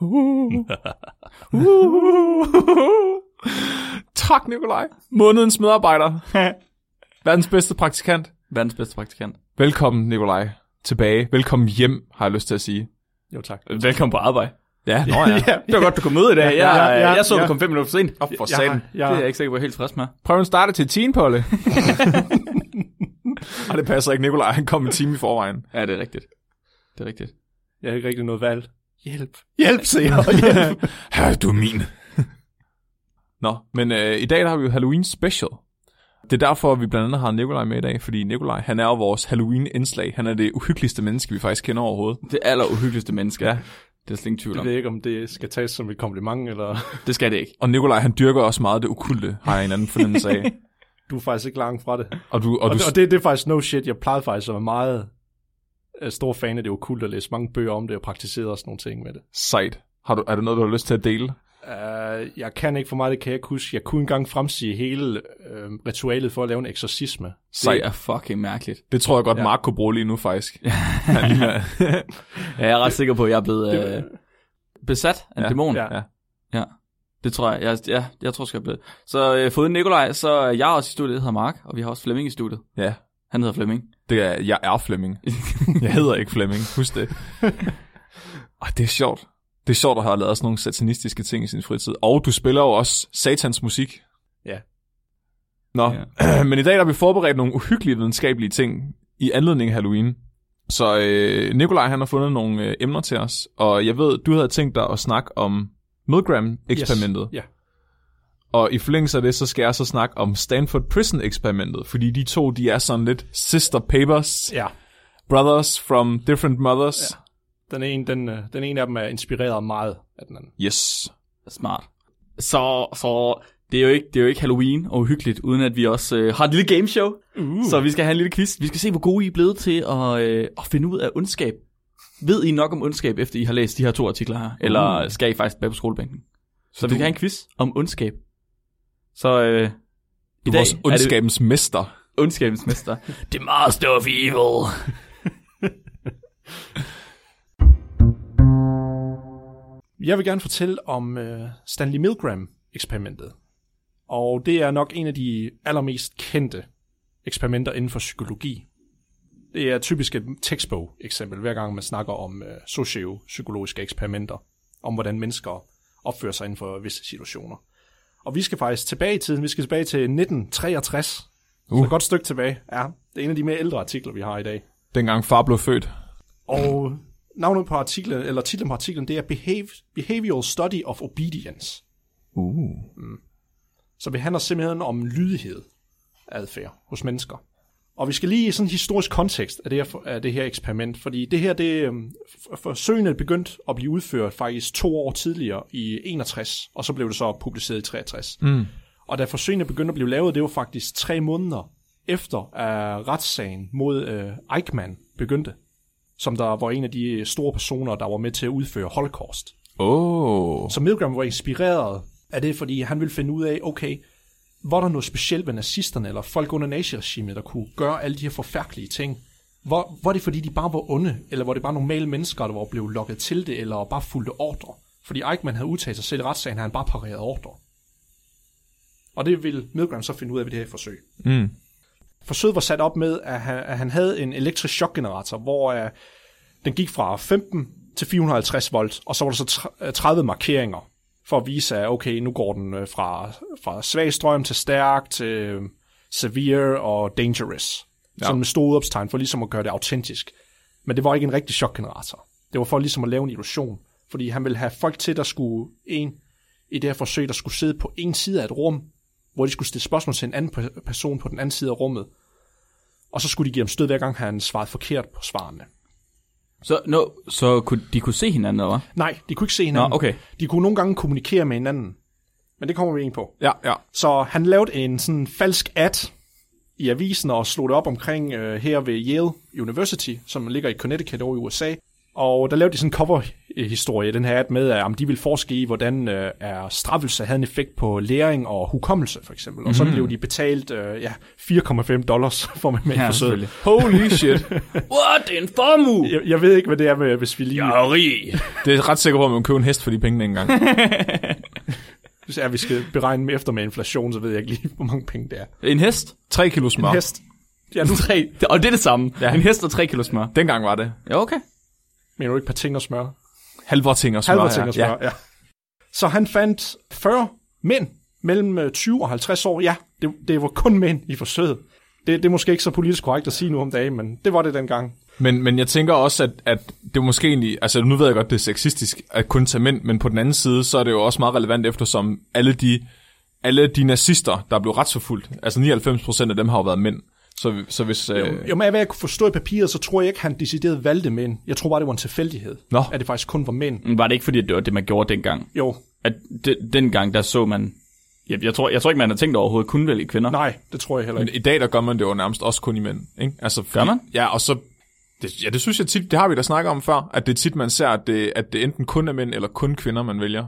Alle kan forstå det. tak, Nikolaj. Månedens medarbejder. Verdens bedste praktikant. Verdens bedste praktikant. Velkommen, Nikolaj. Tilbage. Velkommen hjem, har jeg lyst til at sige. Jo tak. Velkommen på arbejde. Ja, nå ja. Det var godt, du kom ud i dag. Jeg, Ja, ja, ja, jeg så, du ja. kom fem minutter for sent. Og for Jeg, satan. har- Det er jeg, ikke sikker på, at jeg er helt frisk med. Prøv at starte til teen, Polle. Ej, det passer ikke. Nikolaj, han kom en time i forvejen. Ja, det er rigtigt. Det er rigtigt. jeg har ikke rigtig noget valg. Hjælp. Hjælp, jeg. Hjælp. Ja, du er min. Nå, men øh, i dag der har vi jo Halloween special. Det er derfor, vi blandt andet har Nikolaj med i dag, fordi Nikolaj, han er jo vores Halloween-indslag. Han er det uhyggeligste menneske, vi faktisk kender overhovedet. Det aller uhyggeligste menneske. Ja. Det er slet ingen tvivl Jeg om. ved ikke, om det skal tages som et kompliment, eller... Det skal det ikke. Og Nikolaj, han dyrker også meget det okulte, har jeg en anden fornemmelse af. Du er faktisk ikke langt fra det. Og du, og Og, du, og det, det er faktisk no shit. Jeg plejede faktisk at være meget øh, stor fan af det okulte, og læse mange bøger om det, og praktisere også nogle ting med det. sejt. Har du, er det noget, du har lyst til at dele? Uh, jeg kan ikke for meget, det kan jeg ikke huske. Jeg kunne engang fremsige hele øh, ritualet for at lave en eksorcisme. Sejt. Det er fucking mærkeligt. Det tror jeg godt, Ja. Mark kunne bruge lige nu, faktisk. Er- Ja, jeg er ret sikker på, at jeg er blevet øh, besat af en Ja, dæmon. Ja. Ja. Det tror jeg. Jeg, ja, jeg tror, jeg blive. Så øh, foruden Nikolaj, så er jeg også i studiet, jeg hedder Mark, og vi har også Flemming i studiet. ja, Han hedder Flemming. Det er, jeg er Flemming. Jeg hedder ikke Flemming, husk det. Ej, det er sjovt. Det er sjovt at have lavet sådan nogle satanistiske ting i sin fritid. Og du spiller jo også satans musik. Ja. Nå, ja. men i dag har vi forberedt nogle uhyggelige videnskabelige ting i anledning af Halloween. Så øh, Nikolaj han har fundet nogle øh, emner til os, og jeg ved, du havde tænkt dig at snakke om Milgram-eksperimentet. Yes. Ja. Og i forlængelse af det, så skal jeg så snakke om Stanford Prison-eksperimentet, fordi de to, de er sådan lidt sister papers, ja. brothers from different mothers. Den ene, den, øh, den ene af dem er inspireret meget af den anden. Yes. Smart. Så, så det, er jo ikke, det er jo ikke Halloween og uhyggeligt, uden at vi også øh, har et lille gameshow. Uh. Så vi skal have en lille quiz. Vi skal se, hvor gode I er blevet til at, øh, at finde ud af ondskab. Ved I nok om ondskab, efter I har læst de her to artikler her? Eller skal I faktisk tilbage på skolebænken? Så, så vi du- skal have en quiz om ondskab. Så øh, Du i er dag vores er det ondskabens mester. ondskabens mester. The Master of Evil. Jeg vil gerne fortælle om øh, Stanley Milgram-eksperimentet. Og det er nok en af de allermest kendte eksperimenter inden for psykologi. Det er typisk et tekstbog-eksempel, hver gang man snakker om øh, sociopsykologiske eksperimenter, om hvordan mennesker opfører sig inden for visse situationer. Og vi skal faktisk tilbage i tiden, vi skal tilbage til 1963. Uh. Så et godt stykke tilbage. Ja, det er en af de mere ældre artikler, vi har i dag. Dengang far blev født. Og navnet på artiklen, eller titlen på artiklen, det er Behave- Behavioral Study of Obedience. Uh. Så det handler simpelthen om lydighed adfærd hos mennesker. Og vi skal lige i sådan en historisk kontekst af det her, af det her eksperiment, fordi det her, det øhm, forsøgene begyndte at blive udført faktisk to år tidligere i 61, og så blev det så publiceret i 63. Mm. Og da forsøgene begyndte at blive lavet, det var faktisk tre måneder efter, at retssagen mod øh, Eichmann begyndte, som der var en af de store personer, der var med til at udføre Holocaust. Oh. Så Milgram var inspireret af det, fordi han ville finde ud af, okay, var der noget specielt ved nazisterne, eller folk under naziregimet, der kunne gøre alle de her forfærdelige ting? Var, var det fordi, de bare var onde, eller var det bare normale mennesker, der var blevet lokket til det, eller bare fulgte ordre? Fordi Eichmann havde udtalt sig selv i retssagen, at han bare parerede ordre. Og det ville Milgram så finde ud af ved det her forsøg. Mm. Forsøget var sat op med, at han, at han havde en elektrisk chokgenerator, hvor uh, den gik fra 15 til 450 volt, og så var der så tr- 30 markeringer, for at vise, at okay, nu går den øh, fra, fra svag strøm til stærk, til øh, severe og dangerous. Ja. Sådan med store udopstegn, for ligesom at gøre det autentisk. Men det var ikke en rigtig chokgenerator. Det var for ligesom at lave en illusion. Fordi han ville have folk til, der skulle en, i det her forsøg, der skulle sidde på en side af et rum, hvor de skulle stille spørgsmål til en anden person på den anden side af rummet. Og så skulle de give ham stød, hver gang han svarede forkert på svarene. Så, no, så kunne, de kunne se hinanden, eller hvad? Nej, de kunne ikke se hinanden. Nå, okay. De kunne nogle gange kommunikere med hinanden. Men det kommer vi ind på. Ja, ja. Så han lavede en sådan falsk ad i avisen og slog det op omkring uh, her ved Yale University, som ligger i Connecticut over i USA. Og der lavede de sådan en cover-historie, den her ad med, at om de ville forske i, hvordan uh, er straffelse havde en effekt på læring og hukommelse, for eksempel. Mm-hmm. Og så mhm. blev de betalt uh, ja, 4,5 dollars for med, med ja, forsøget. Holy shit. What? Er en formue! Jeg, jeg ved ikke, hvad det er, med, hvis vi lige... Jeg er rig. Det er ret sikkert på, at man kan købe en hest for de penge engang. Hvis er, vi skal beregne efter med inflation, så ved jeg ikke lige, hvor mange penge det er. En hest? 3 kilo smør. En hest. Ja, nu tre. og det er det samme. Ja. En hest og 3 kilo smør. Dengang var det. Ja, okay. Mener du ikke par ting og smør? Halvor ting og smør. Halvor ting og smør, ja. ja. Så han fandt 40 mænd mellem 20 øh, og 50 år. Ja, det, det var kun mænd i forsøget. Det, det er måske ikke så politisk korrekt at sige nu om dagen, men det var det dengang. Men, men jeg tænker også, at, at det er måske egentlig, altså nu ved jeg godt, det er sexistisk at kun tage mænd, men på den anden side, så er det jo også meget relevant eftersom alle de, alle de nazister, der blev retsforfulgt, altså 99% af dem har jo været mænd. Så, så hvis... Jo, øh... jo, men hvad jeg kunne forstå i papiret, så tror jeg ikke, han decideret valgte mænd. Jeg tror bare, det var en tilfældighed. Nå. At det faktisk kun var mænd. Var det ikke, fordi det var det, man gjorde dengang? Jo. At de, dengang, der så man... Jeg, jeg, tror, jeg tror ikke, man har tænkt overhovedet kun vælge kvinder. Nej, det tror jeg heller ikke. Men i dag, der gør man det jo nærmest også kun i mænd. Ikke? Altså, fordi, gør man? Ja, og så det, ja, det synes jeg tit, det har vi da snakket om før, at det er tit, man ser, at det, at det enten kun er mænd eller kun kvinder, man vælger,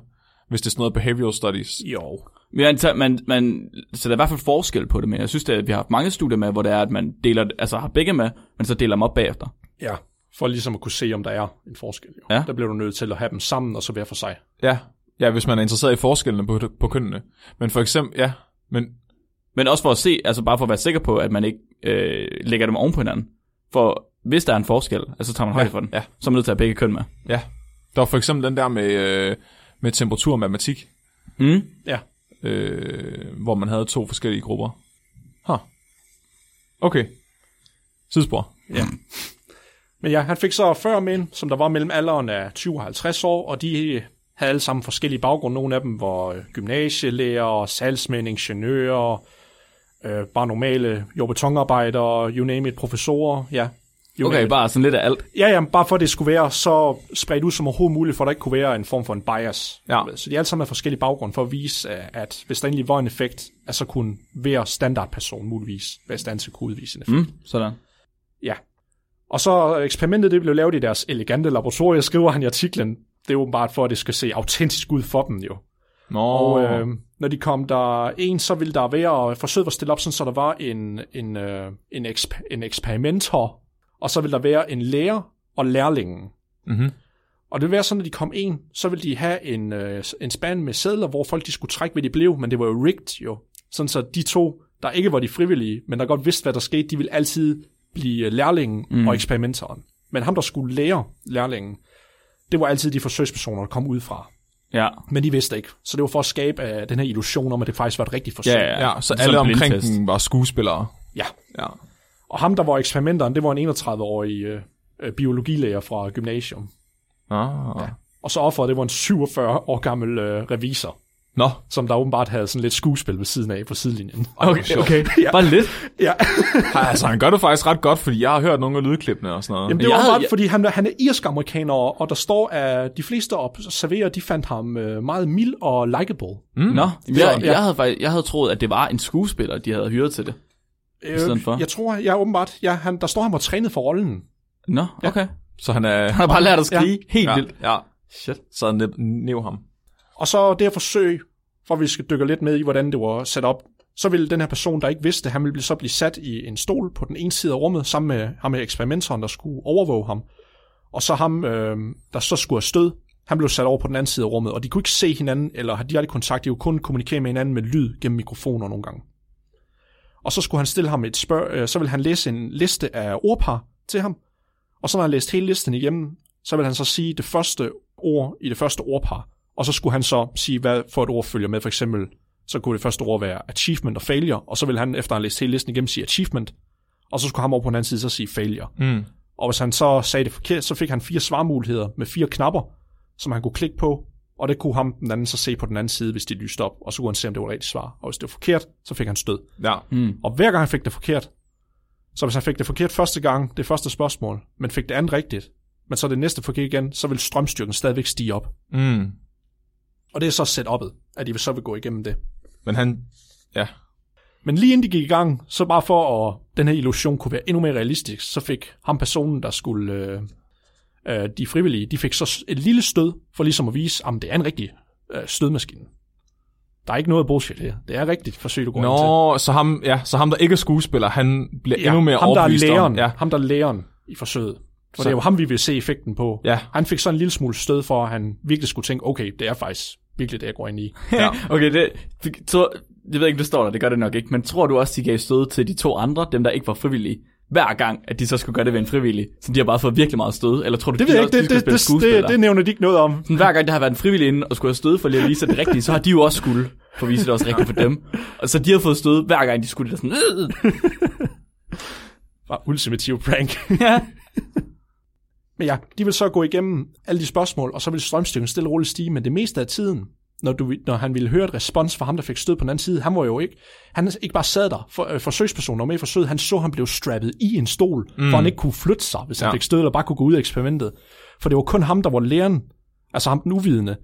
hvis det er sådan noget behavioral studies. Jo. Men, man, man, så der er i hvert fald forskel på det, men jeg synes, at vi har haft mange studier med, hvor det er, at man deler, altså har begge med, men så deler dem op bagefter. Ja, for ligesom at kunne se, om der er en forskel. Jo. Ja. Der bliver du nødt til at have dem sammen, og så hver for sig. Ja, ja hvis man er interesseret i forskellene på, på kønnene. Men for eksempel, ja, men... Men også for at se, altså bare for at være sikker på, at man ikke øh, lægger dem oven på hinanden. For hvis der er en forskel, altså så tager man højde ja, for den, ja. så er man nødt til at have begge køn med. Ja. Der var for eksempel den der med, øh, med temperatur og matematik. Mm. Ja. Øh, hvor man havde to forskellige grupper. Huh. Okay. Sidespor. Ja. Men ja, han fik så 40 mænd, som der var mellem alderen af 20 og 50 år, og de havde alle sammen forskellige baggrunde. Nogle af dem var øh, gymnasielærer, salgsmænd, ingeniører, øh, bare normale jordbetonarbejdere, you name it, professorer, ja. You okay, bare sådan lidt af alt. Ja, ja, bare for at det skulle være så spredt ud som overhovedet muligt, for at der ikke kunne være en form for en bias. Ja. Så de er alle sammen af forskellige baggrund for at vise, at hvis der egentlig var en effekt, at så kunne hver standardperson muligvis være stand til kunne udvise en effekt. Mm, sådan. Ja. Og så eksperimentet, det blev lavet i deres elegante laboratorier, skriver han i artiklen. Det er åbenbart for, at det skal se autentisk ud for dem jo. Nå. Og øh, når de kom der en, så ville der være, forsøget var stillet op sådan, så der var en, en, øh, en, eksp- en eksperimenter, og så ville der være en lærer og lærlingen. Mm-hmm. Og det ville være sådan, at de kom en, så ville de have en, øh, en spand med sædler, hvor folk de skulle trække, hvad de blev, men det var jo rigged jo. Sådan så de to, der ikke var de frivillige, men der godt vidste, hvad der skete, de ville altid blive lærlingen mm. og eksperimenteren. Men ham, der skulle lære lærlingen, det var altid de forsøgspersoner, der kom ud fra. Ja. Men de vidste ikke. Så det var for at skabe uh, den her illusion om, at det faktisk var et rigtigt forsøg. Ja, ja, ja. så alle omkring den var skuespillere. Ja. ja. Og ham, der var eksperimenteren, det var en 31-årig uh, biologilærer fra gymnasium. Ah. Ja. Og så offeret, det var en 47 år gammel uh, revisor. Nå. Som der åbenbart havde sådan lidt skuespil ved siden af på sidelinjen. Okay, okay. ja. Bare lidt? Ja. altså, han gør det faktisk ret godt, fordi jeg har hørt nogle af lydklippene og sådan noget. Jamen, det var bare, jeg... fordi han, han er irsk-amerikaner, og der står, at de fleste op serverer, de fandt ham øh, meget mild og likable. Mm. Nå, jeg, jeg, havde jeg havde troet, at det var en skuespiller, de havde hyret til det. Øh, for. Jeg tror, jeg åbenbart, ja, han, der står, han var trænet for rollen. Nå, okay. Ja. Så han, er, han har bare lært at skrige ja. helt ja. vildt. Ja, shit. Så han næv ham. Og så det her forsøg, for vi skal dykke lidt med i, hvordan det var sat op, så ville den her person, der ikke vidste, han ville så blive sat i en stol på den ene side af rummet, sammen med ham med eksperimenteren, der skulle overvåge ham. Og så ham, øh, der så skulle have stød, han blev sat over på den anden side af rummet, og de kunne ikke se hinanden, eller have direkte kontakt, de kunne kun kommunikere med hinanden med lyd gennem mikrofoner nogle gange. Og så skulle han stille ham et spørg, øh, så ville han læse en liste af ordpar til ham, og så når han læst hele listen igennem, så vil han så sige det første ord i det første ordpar, og så skulle han så sige, hvad for et ord følger med. For eksempel, så kunne det første ord være achievement og failure, og så vil han, efter at have læst hele listen igennem, sige achievement, og så skulle ham over på den anden side så sige failure. Mm. Og hvis han så sagde det forkert, så fik han fire svarmuligheder med fire knapper, som han kunne klikke på, og det kunne ham den anden så se på den anden side, hvis de lyste op, og så kunne han se, om det var rigtigt svar. Og hvis det var forkert, så fik han stød. Ja. Mm. Og hver gang han fik det forkert, så hvis han fik det forkert første gang, det første spørgsmål, men fik det andet rigtigt, men så det næste forkert igen, så vil strømstyrken stadigvæk stige op. Mm. Og det er så setup'et, at de så vil gå igennem det. Men han... Ja. Men lige inden de gik i gang, så bare for at den her illusion kunne være endnu mere realistisk, så fik ham personen, der skulle, øh, øh, de frivillige, de fik så et lille stød, for ligesom at vise, at det er en rigtig øh, stødmaskine. Der er ikke noget bullshit her. Det er rigtigt forsøg, du går ind til. Nå, så ham, ja, så ham, der ikke er skuespiller, han bliver ja, endnu mere ham, der er overbevist læreren, om... Ja. ham, der er læreren i forsøget. For Så- det er jo ham, vi vil se effekten på. Ja. Han fik så en lille smule stød for, at han virkelig skulle tænke, okay, det er faktisk virkelig det, jeg går ind i. Ja. Okay, det, så, jeg ved ikke, om det står der, det gør det nok ikke, men tror du også, de gav stød til de to andre, dem der ikke var frivillige, hver gang, at de så skulle gøre det ved en frivillig, så de har bare fået virkelig meget stød, eller tror du, Det de ved jeg også, ikke, de det, det, det, det, det nævner de ikke noget om. Sådan, hver gang der har været en frivillig inde og skulle have stød for lige at vise, det rigtigt, så har de jo også skulle for at vise, det også rigtigt for dem. Og så de har fået stød, hver gang de skulle det sådan, øh. Bare ultimativ prank. ja. Men ja, de vil så gå igennem alle de spørgsmål, og så vil strømstyrken stille og roligt stige, men det meste af tiden, når, du, når han ville høre et respons fra ham, der fik stød på den anden side, han var jo ikke, han ikke bare sad der, for, øh, forsøgspersonen var med i forsøget, han så, han blev strappet i en stol, mm. for han ikke kunne flytte sig, hvis han Ja. fik stød, eller bare kunne gå ud af eksperimentet. For det var kun ham, der var læreren, altså ham den uvidende,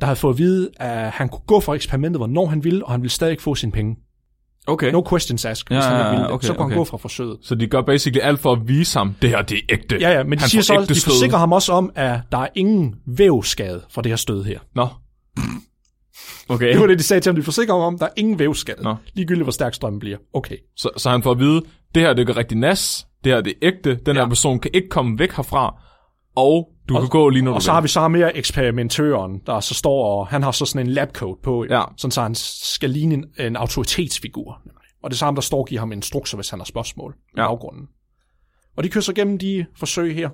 der havde fået at vide, at han kunne gå fra eksperimentet, hvornår han ville, og han ville stadig få sine penge. Okay. No questions asked, hvis han ja, ville. okay, så kunne okay. han gå fra forsøget. Så de gør basically alt for at vise ham, det her, det er ægte. Ja, ja, men de Han siger så de forsikrer ham også om, at der er ingen vævskade for det her stød her. Nå, Okay. Det var det, de sagde til ham. De forsikrer om, der er ingen vævskade. Nå. Ligegyldigt, hvor stærk strømmen bliver. Okay. så, så han får at vide, det her, det gør rigtig nas, det her, det er ægte, den Ja. her person kan ikke komme væk herfra, og du kan gå lige når du Og så har vi så ham mere eksperimentøren, der så står og han har så sådan en labcoat på, Ja. sådan så han skal ligne en, en autoritetsfigur. Og det er ham, der står og giver ham instrukser, hvis han har spørgsmål i Ja. baggrunden. Og de kører så gennem de forsøg her.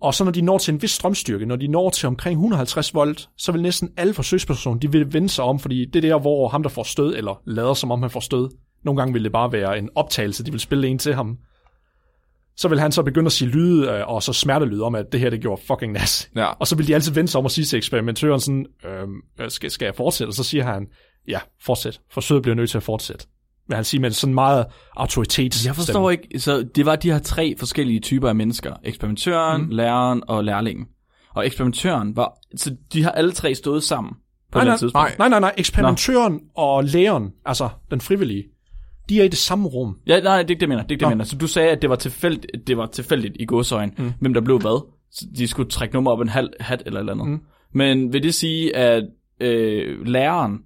Og så når de når til en vis strømstyrke, når de når til omkring 150 volt, så vil næsten alle forsøgspersoner, de vil vende sig om, fordi det er der, hvor ham, der får stød, eller lader som om han får stød. Nogle gange vil det bare være en optagelse, de vil spille en til ham. Så vil han så begynde at sige lyde, øh, og så smertelyd om, at det her, det gjorde fucking nas. Ja. Og så vil de altid vende sig om og sige til eksperimentøren sådan, øhm, øh, skal, skal jeg fortsætte? Og så siger han, ja, fortsæt. Forsøget bliver nødt til at fortsætte. Men han siger med sådan meget autoritets. Jeg forstår ikke, så det var de her tre forskellige typer af mennesker. Eksperimentøren, mm. læreren og lærlingen. Og eksperimentøren var, så de har alle tre stået sammen på Nej, et nej, tidspunkt. nej, nej, nej, eksperimentøren og læreren, altså den frivillige, de er i det samme rum. Ja, nej, det er ikke det, jeg mener. Det er ikke det, jeg Nå. mener. Så du sagde, at det var tilfældigt, det var tilfældigt i godsøjen, mm. hvem der blev hvad. Så de skulle trække nummer op en halv hat eller et eller andet. Mm. Men vil det sige, at øh, læreren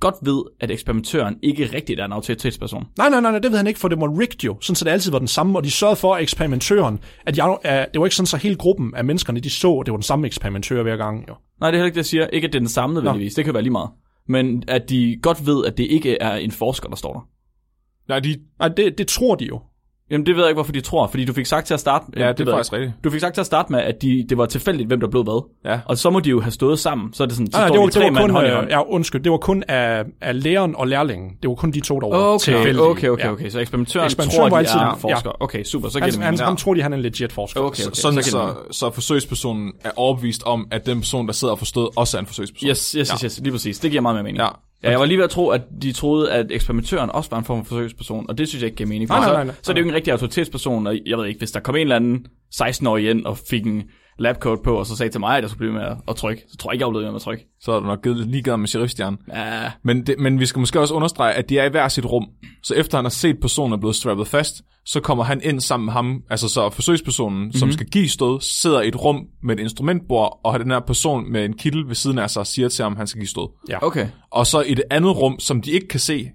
godt ved, at eksperimentøren ikke rigtigt er en autoritetsperson? Nej, nej, nej, nej, det ved han ikke, for det var rigged jo, sådan så det altid var den samme, og de sørgede for, at eksperimentøren, at jeg, at det var ikke sådan, så hele gruppen af menneskerne, de så, at det var den samme eksperimentør hver gang. Jo. Nej, det er heller ikke det, jeg siger. Ikke, at det er den samme nødvendigvis. Det kan være lige meget. Men at de godt ved, at det ikke er en forsker, der står der. Nej, de, Nej, det, det tror de jo. Jamen, det ved jeg ikke, hvorfor de tror. Fordi du fik sagt til at starte... ja, det, ved er faktisk ikke. rigtigt. Du fik sagt til at starte med, at de, det var tilfældigt, hvem der blev hvad. Ja. Og så må de jo have stået sammen. Så er det sådan, så Nej, står det var, de tre det var kun, hånd i øh, hånd. ja, undskyld, det var kun af, af læreren og lærlingen. Det var kun de to, der var Okay, tilfældige. okay, okay, Ja. okay. Så eksperimentøren, Eksperimentøren tror, de altid- er ja. forsker. Okay, super, så giver Han, det han, han tror, de han er en legit forsker. Okay, okay. Sådan, så giver det så, så forsøgspersonen er overbevist om, at den person, der sidder og forstået, også er en forsøgsperson. Yes, yes, yes, yes, lige præcis. Det giver meget mere mening. Ja. Ja, jeg var lige ved at tro, at de troede, at eksperimentøren også var en form for forsøgsperson, og det synes jeg ikke giver mening. For Nej, nej, så, nej, nej. så er det jo ikke en rigtig autoritetsperson, og jeg ved ikke, hvis der kom en eller anden 16-årig ind og fik en labcoat på, og så sagde til mig, at jeg skulle blive med at, at trykke, så tror jeg ikke, jeg blev med at trykke. Så er du nok givet ligeglad med sheriffstjernen. Ja, Men, det, men vi skal måske også understrege, at de er i hver sit rum. Så efter han har set personen er blevet strappet fast, så kommer han ind sammen med ham, altså så forsøgspersonen, mm-hmm. som skal give stød, sidder i et rum med et instrumentbord, og har den her person med en kittel ved siden af sig og siger til ham, at han skal give stød. okay. Og så i det andet rum, som de ikke kan se,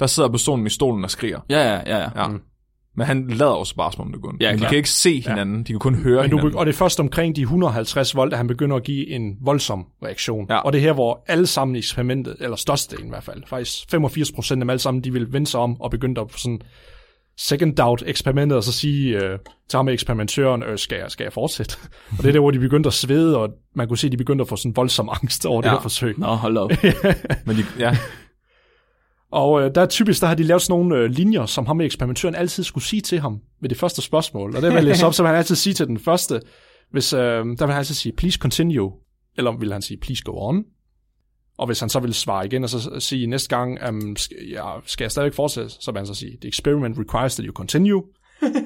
der sidder personen i stolen og skriger. Ja, ja, ja, ja. Ja. Mm. Men han lader også bare som om det går. Ja, Men de kan ikke se hinanden, de kan kun høre Men du, hinanden. og det er først omkring de 150 volt, at han begynder at give en voldsom reaktion. Ja. Og det er her, hvor alle sammen i eksperimentet, eller størstedelen i hvert fald, faktisk 85 procent af dem alle sammen, de vil vende sig om og begynde at sådan second doubt eksperimentet, og så sige øh, ham med eksperimentøren, øh, skal, jeg, skal jeg fortsætte? og det er der, hvor de begyndte at svede, og man kunne se, at de begyndte at få sådan voldsom angst over ja. det Ja. her forsøg. Nå, hold op. Men de, ja, og øh, der er typisk, der har de lavet sådan nogle øh, linjer, som ham med eksperimentøren altid skulle sige til ham ved det første spørgsmål. Og det vil jeg læse op, så vil han altid sige til den første, hvis, øh, der vil han altid sige, please continue, eller vil han sige, please go on. Og hvis han så vil svare igen, og så sige næste gang, øhm, um, skal, ja, skal jeg stadigvæk fortsætte, så vil han så sige, the experiment requires that you continue.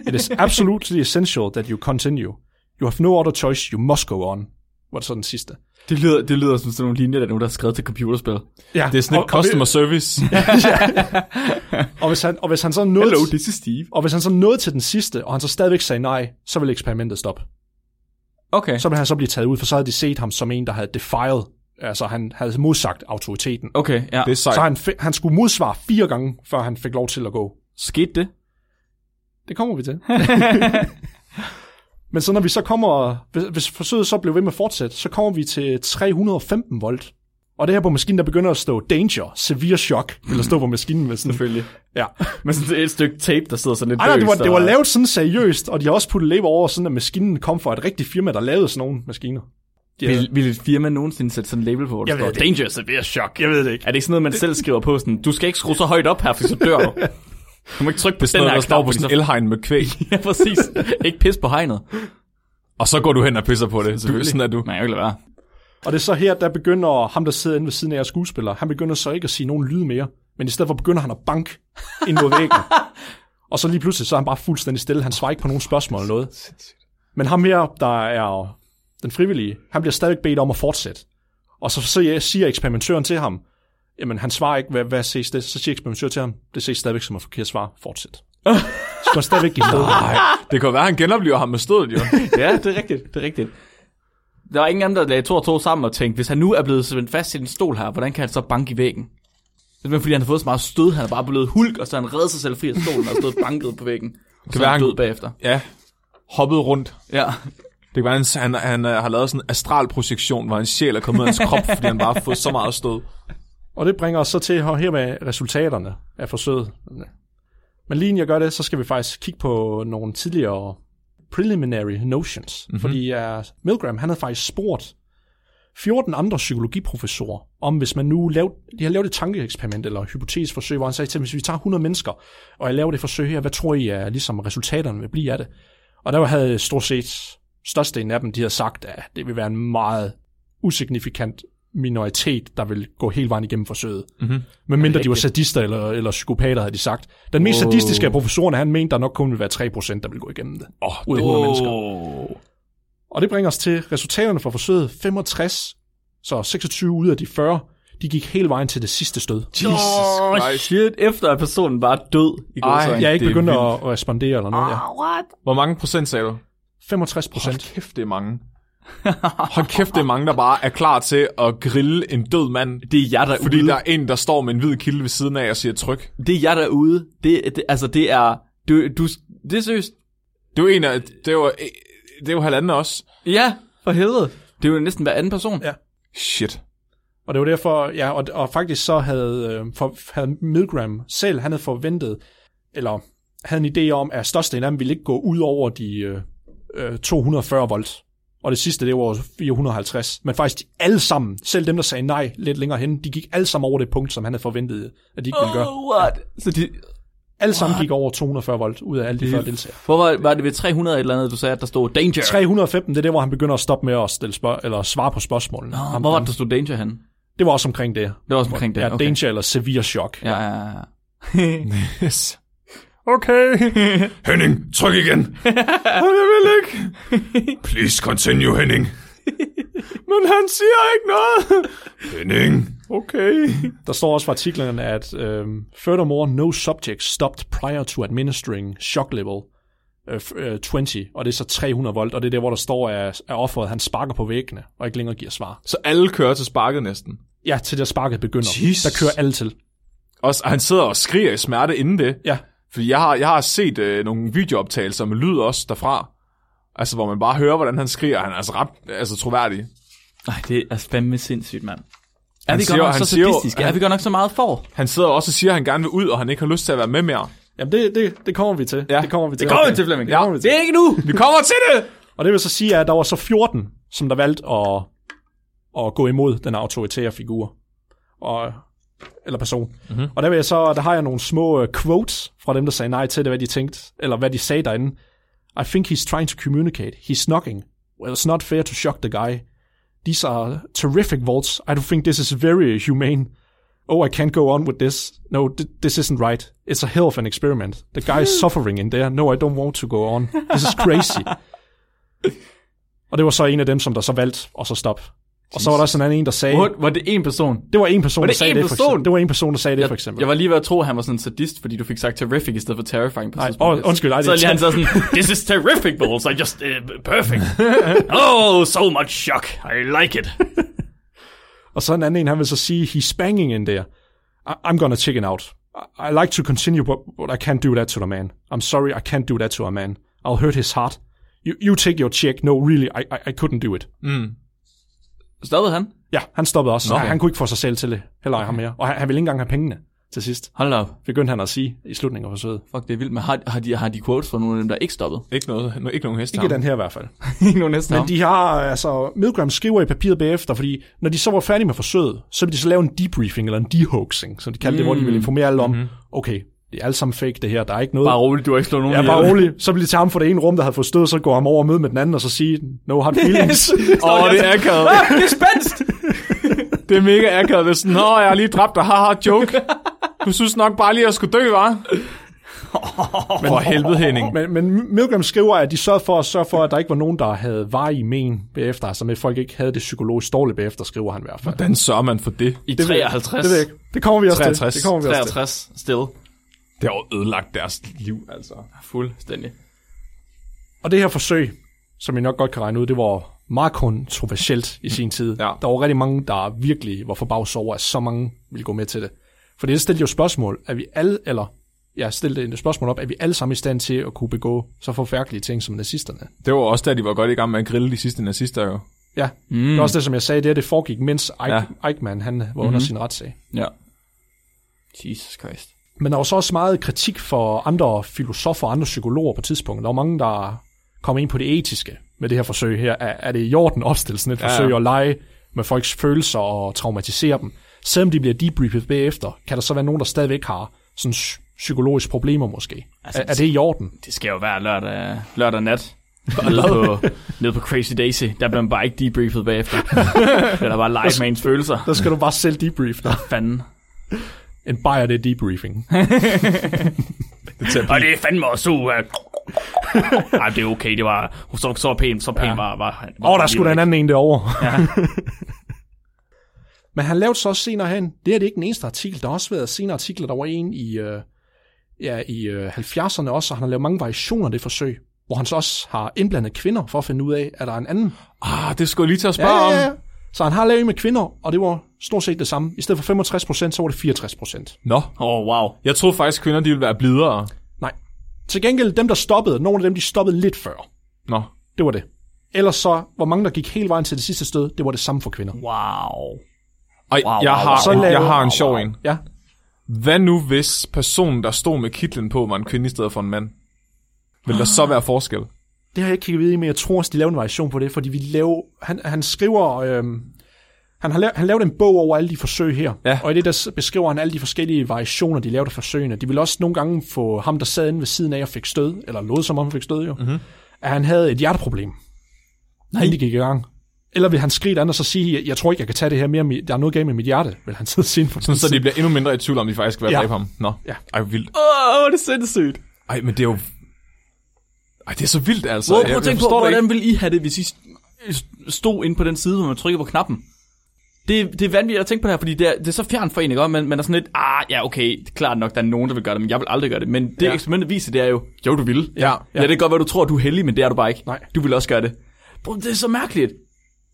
It is absolutely essential that you continue. You have no other choice, you must go on. Var det så den sidste. Det lyder, det lyder som sådan nogle linjer, der er nogen, der har skrevet til computerspil. Ja, Det er sådan et customer service. og, hvis han, og hvis han så nåede, Hello, this is Steve. og hvis han så nåede til den sidste, og han så stadigvæk sagde nej, så ville eksperimentet stoppe. Okay. Så ville han så blive taget ud, for så havde de set ham som en, der havde defiled, altså han havde modsagt autoriteten. Okay, ja. Det er sejt. Så han, han skulle modsvare fire gange, før han fik lov til at gå. Skete det? Det kommer vi til. Men så når vi så kommer, hvis, hvis forsøget så blev ved med at fortsætte, så kommer vi til 315 volt. Og det her på maskinen, der begynder at stå danger, severe shock, eller stå på maskinen med sådan... Selvfølgelig. Ja. Med sådan et stykke tape, der sidder sådan lidt Ej, nej, det var, løst, det var og- lavet sådan seriøst, og de har også puttet label over, sådan at maskinen kom fra et rigtigt firma, der lavede sådan nogle maskiner. De Vil, vil et firma nogensinde sætte sådan en label på, hvor der står det Danger Severe Shock? Jeg ved det ikke. Er det ikke sådan noget, man selv skriver på sådan, du skal ikke skrue så højt op her, for så dør du. Du må ikke trykke på sådan noget, der står på sådan en elhegn med kvæg. Ja, præcis. ikke pis på hegnet. Og så går du hen og pisser på det. Du, sådan er du. Nej, jeg vil være. Og det er så her, der begynder ham, der sidder inde ved siden af jer skuespiller, han begynder så ikke at sige nogen lyd mere, men i stedet for begynder han at banke ind mod væggen. og så lige pludselig, så er han bare fuldstændig stille. Han svarer ikke på nogen spørgsmål eller noget. Men ham her, der er den frivillige, han bliver stadig bedt om at fortsætte. Og så, så siger eksperimentøren til ham, jamen han svarer ikke, hvad, hvad ses det? Så siger eksperimentøren til ham, det ses stadigvæk som et forkert svar. Fortsæt. Så skal stadigvæk give. Nej, det kan være, han genoplever ham med stødet, jo. Ja, det er rigtigt. Det er rigtigt. Der var ingen anden, der lagde to og to sammen og tænkte, hvis han nu er blevet spændt fast i den stol her, hvordan kan han så banke i væggen? Det er fordi, han har fået så meget stød, han er bare blevet hulk, og så han reddet sig selv fri af stolen og stået banket på væggen. Og så være, er han død bagefter. Ja, hoppet rundt. Ja. Det kan være, han, han, han øh, har lavet sådan en astralprojektion, hvor hans sjæl er kommet ud af hans krop, fordi han bare har fået så meget stød. Og det bringer os så til her med resultaterne af forsøget. Men lige inden jeg gør det, så skal vi faktisk kigge på nogle tidligere preliminary notions. Mm-hmm. Fordi uh, Milgram, han havde faktisk spurgt 14 andre psykologiprofessorer om, hvis man nu lavede, de har lavet et tankeeksperiment eller hypotetisk forsøg, hvor han sagde til dem, hvis vi tager 100 mennesker, og jeg laver det forsøg her, hvad tror I er ligesom resultaterne vil blive af det? Og der havde stort set størstedelen af dem, de havde sagt, at det vil være en meget usignifikant minoritet, der vil gå hele vejen igennem forsøget. Mm-hmm. Men mindre de var sadister eller, eller psykopater, havde de sagt. Den mest Wow. sadistiske af professorerne, han mente, der nok kun vil være 3%, der vil gå igennem det. Åh, Ud af 100 mennesker. Oh. Og det bringer os til resultaterne fra forsøget 65, så 26 ud af de 40, de gik hele vejen til det sidste stød. Jesus Oh, Christ. shit, efter at personen var død i går Ej. så. Jeg er ikke begyndt at, at respondere eller noget. Ja. what? Hvor mange procent sagde du? 65 Hold procent. kæft, det er mange. Hold kæft, det er mange, der bare er klar til at grille en død mand. Det er jeg derude. Fordi der er en, der står med en hvid kilde ved siden af og siger tryk. Det er jeg derude. Det, det, altså, det er... Du, du, det er seriøst. Det er jo en af... Det jo, det er jo halvanden også. Ja, for helvede. Det er jo næsten hver anden person. Ja. Shit. Og det var derfor, ja, og, og faktisk så havde, øh, for, havde Milgram selv, han havde forventet, eller havde en idé om, at størstedelen af dem ville ikke gå ud over de øh, øh, 240 volt. Og det sidste, det var 450. Men faktisk de alle sammen, selv dem, der sagde nej lidt længere hen, de gik alle sammen over det punkt, som han havde forventet, at de ikke ville gøre. Oh, what? Så de, Alle sammen gik over 240 volt ud af alle de 40 deltagere. hvor var, var det ved 300 et eller andet, du sagde, at der stod danger? 315, det er der, hvor han begynder at stoppe med at stille spørg- eller svare på spørgsmålene. Nå, Ham- hvor var det, der stod danger hen? Det var også omkring det. Det var også omkring det. Ja, okay. danger eller severe shock. Ja, ja, ja. Yes. Okay. Henning, tryk igen. jeg vil ikke. Please continue, Henning. Men han siger ikke noget. Henning. Okay. Der står også fra artiklerne, at um, furthermore, no subjects stopped prior to administering shock level uh, uh, 20, og det er så 300 volt, og det er der, hvor der står, at, at offeret han sparker på væggene, og ikke længere giver svar. Så alle kører til sparket næsten. Ja, til det sparket begynder. Jesus. Der kører alle til. Også, og han sidder og skriger i smerte inden det. Ja, Fordi jeg har, jeg har set øh, nogle videooptagelser med lyd også derfra. Altså, hvor man bare hører, hvordan han skriger. Han er altså ret altså, troværdig. Nej, det er fandme sindssygt, mand. Er Han vi siger- godt nok han så sadistiske? Er han- vi godt nok så meget for? Han sidder også og siger, at han gerne vil ud, og han ikke har lyst til at være med mere. Jamen det, det, det kommer vi til. Ja. Det kommer vi til. Det kommer vi til, Flemming. Det kommer vi til. Det er ikke nu! Vi kommer til det! Og det vil så sige, at der var så 14, som der valgte at, at gå imod den autoritære figur. Og eller person. Mm-hmm. Og der, vil jeg så, der har jeg nogle små uh, quotes fra dem, der sagde nej til det, hvad de tænkte, eller hvad de sagde derinde. I think he's trying to communicate. He's knocking. Well, it's not fair to shock the guy. These are terrific vaults. I don't think this is very humane. Oh, I can't go on with this. No, th- this isn't right. It's a hell of an experiment. The guy is suffering in there. No, I don't want to go on. This is crazy. og det var så en af dem, som der så valgte at så stoppe. Og så var der sådan en der sagde... Hvor, var det en person? Det var en person, Var der det sagde en det, for person? eksempel. Det var en person, der sagde det, Jeg, for eksempel. jeg var lige ved at tro, at han var sådan en sadist, fordi du fik sagt terrific i stedet for terrifying på Nej, tidspunkt. åh, undskyld, nej, det så lige han så sådan, this is terrific balls, I just, uh, perfect. oh, so much shock, I like it. Og så en anden en, han vil så sige, he's banging in there. I- I'm gonna chicken out. I, I like to continue, but, but I can't do that to the man. I'm sorry, I can't do that to a man. I'll hurt his heart. You, you take your check. No, really, I, I, I couldn't do it. Stoppede han? Ja, han stoppede også. Nå. Han, han kunne ikke få sig selv til det. Heller ikke ham mere. Og han, han ville ikke engang have pengene til sidst. Hold da op. Begyndte han at sige i slutningen af forsøget. Fuck, det er vildt. Men har, har, de, har de quotes fra nogle af dem, der ikke stoppede? Ikke, noget, no- ikke nogen heste. Ikke den her i hvert fald. Ikke nogen næsten Men de har, altså, Milgram skriver i papiret bagefter, fordi når de så var færdige med forsøget, så vil de så lave en debriefing, eller en dehoaxing, som de kaldte mm. det, hvor de vil informere alle om, mm-hmm. okay, det er alt sammen fake det her, der er ikke noget. Bare roligt, du har ikke slået nogen Ja, bare rolig. Så vil de tage ham fra det ene rum, der havde fået stød, så går ham over og møde med den anden, og så sige, no hard feelings. Åh, det er akavet. Ah, det er spændt! Det er mega akavet. Det er sådan, Nå, jeg har lige dræbt dig. Haha, joke. Du synes nok bare lige, at jeg skulle dø, var? For helvede, Henning. men, men Milgram skriver, at de sørgede for at sørge for, at der ikke var nogen, der havde varig men bagefter, altså med folk ikke havde det psykologisk dårligt bagefter, skriver han i hvert fald. Hvordan sørger man for det? I Det ved jeg- 53. Det ved jeg ikke. Det kommer vi også 63. til. Det kommer vi også til. 63, still. Det har jo ødelagt deres liv, altså. Fuldstændig. Og det her forsøg, som I nok godt kan regne ud, det var meget kontroversielt i sin tid. Ja. Der var rigtig mange, der virkelig var forbavset over, at så mange ville gå med til det. For det stillede jo spørgsmål, at vi alle, eller jeg stillede et spørgsmål op, at vi alle sammen i stand til at kunne begå så forfærdelige ting som nazisterne. Det var også da, de var godt i gang med at grille de sidste nazister, jo. Ja, mm. det er også det, som jeg sagde, det, er, det foregik, mens Eich, Ja. ja. Eichmann han var mm-hmm. under sin retssag. Ja. Jesus Christ. Men der var så også meget kritik for andre filosofer og andre psykologer på tidspunktet. Der var mange, der kom ind på det etiske med det her forsøg her. Er, er det i orden at opstille sådan et Ja, forsøg og lege med folks følelser og traumatisere dem? Selvom de bliver debriefet bagefter, kan der så være nogen, der stadigvæk har sådan psy- psykologiske problemer måske. Altså, er, er det i orden? Det skal jo være lørdag, lørdag nat. Nede på, nede på Crazy Daisy. Der bliver man bare ikke debriefet bagefter. er der bare live med ens følelser. Der skal du bare selv debrief dig. Fanden. En bajer det er debriefing. Og det er fandme også uh... Nej, det er okay. Det var så, så pænt. Så pænt ja. var, var, var Åh, oh, der skulle der en anden en derovre. Ja. Men han lavede så også senere hen, det er det ikke den eneste artikel, der har også været senere artikler, der var en i, øh, ja, i øh, 70'erne også, og han har lavet mange variationer af det forsøg, hvor han så også har indblandet kvinder for at finde ud af, at der er en anden. Ah, det skulle jeg lige til at spørge Ja, ja, om. ja. Så han har lavet med kvinder, og det var stort set det samme. I stedet for 65 procent, så var det 64 procent. Nå, Åh, oh, wow. jeg troede faktisk, kvinder de ville være blidere. Nej. Til gengæld, dem der stoppede, nogle af dem, de stoppede lidt før. Nå, Det var det. Ellers så, hvor mange der gik hele vejen til det sidste sted, det var det samme for kvinder. Wow. Ej, Wow, jeg, wow, har, så laver- jeg har en wow, sjov wow. en. Ja, Hvad nu, hvis personen, der stod med kitlen på, var en kvinde i stedet for en mand? Vil der så være forskel? Det har jeg ikke kigget videre i, men jeg tror også, de lavede en variation på det, fordi vi laver, han, han skriver, øhm, han har lavet, han lavede en bog over alle de forsøg her, Ja. og i det der beskriver han alle de forskellige variationer, de lavede af forsøgene. De ville også nogle gange få ham, der sad inde ved siden af og fik stød, eller lod som om han fik stød jo, mm-hmm. at han havde et hjerteproblem, Nej. inden de gik i gang. Eller vil han skrige et andet og så sige, jeg, jeg tror ikke, jeg kan tage det her mere, der er noget galt med mit hjerte, vil han sidde sige for Sådan, så de bliver endnu mindre i tvivl om, de faktisk skal være Ja. ja. ham. Nå, Ja. ej, vildt. Åh, oh, det er sindssygt. Ej, men det er jo... Ej, det er så vildt, altså. Prøv, Jeg- prøv at tænke på, hvordan ville I have det, hvis I st- stod inde på den side, hvor man trykker på knappen? Det, det er vanvittigt at tænke på det her, fordi det er, det er så fjernt for en, ikke? Men man er sådan lidt, ah, ja, okay, det er klart nok, der er nogen, der vil gøre det, men jeg vil aldrig gøre det. Men det Ja. eksperimentet viser, det er jo, jo, du vil. Ja. ja. det kan godt være, du tror, du er heldig, men det er du bare ikke. Nej. Du vil også gøre det. Bro, det er så mærkeligt.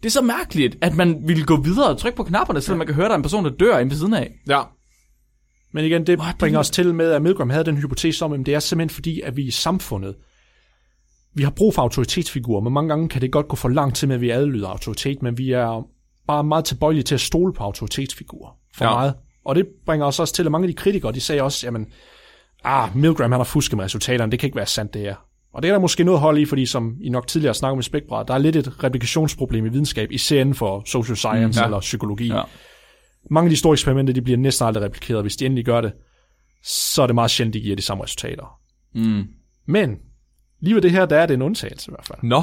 Det er så mærkeligt, at man ville gå videre og trykke på knapperne, selvom man kan høre, der er en person, der dør inde ved siden af. Ja. Men igen, det What? bringer os til med, at Milgram havde den hypotese om, at det er simpelthen fordi, at vi i samfundet, vi har brug for autoritetsfigurer, men mange gange kan det godt gå for lang tid med, at vi adlyder autoritet, men vi er bare meget tilbøjelige til at stole på autoritetsfigurer for Ja. meget. Og det bringer os også til, at mange af de kritikere, de sagde også, jamen, ah, Milgram han har fusket med resultaterne, det kan ikke være sandt, det her. Og det er der måske noget hold i, fordi som I nok tidligere snakkede med Spækbræt, der er lidt et replikationsproblem i videnskab, især inden for social science Mm, ja. eller psykologi. Ja. mange af de store eksperimenter, de bliver næsten aldrig replikeret. Hvis de endelig gør det, så er det meget sjældent, de giver de samme resultater. Mm. Men lige ved det her, der er det en undtagelse i hvert fald. Nå,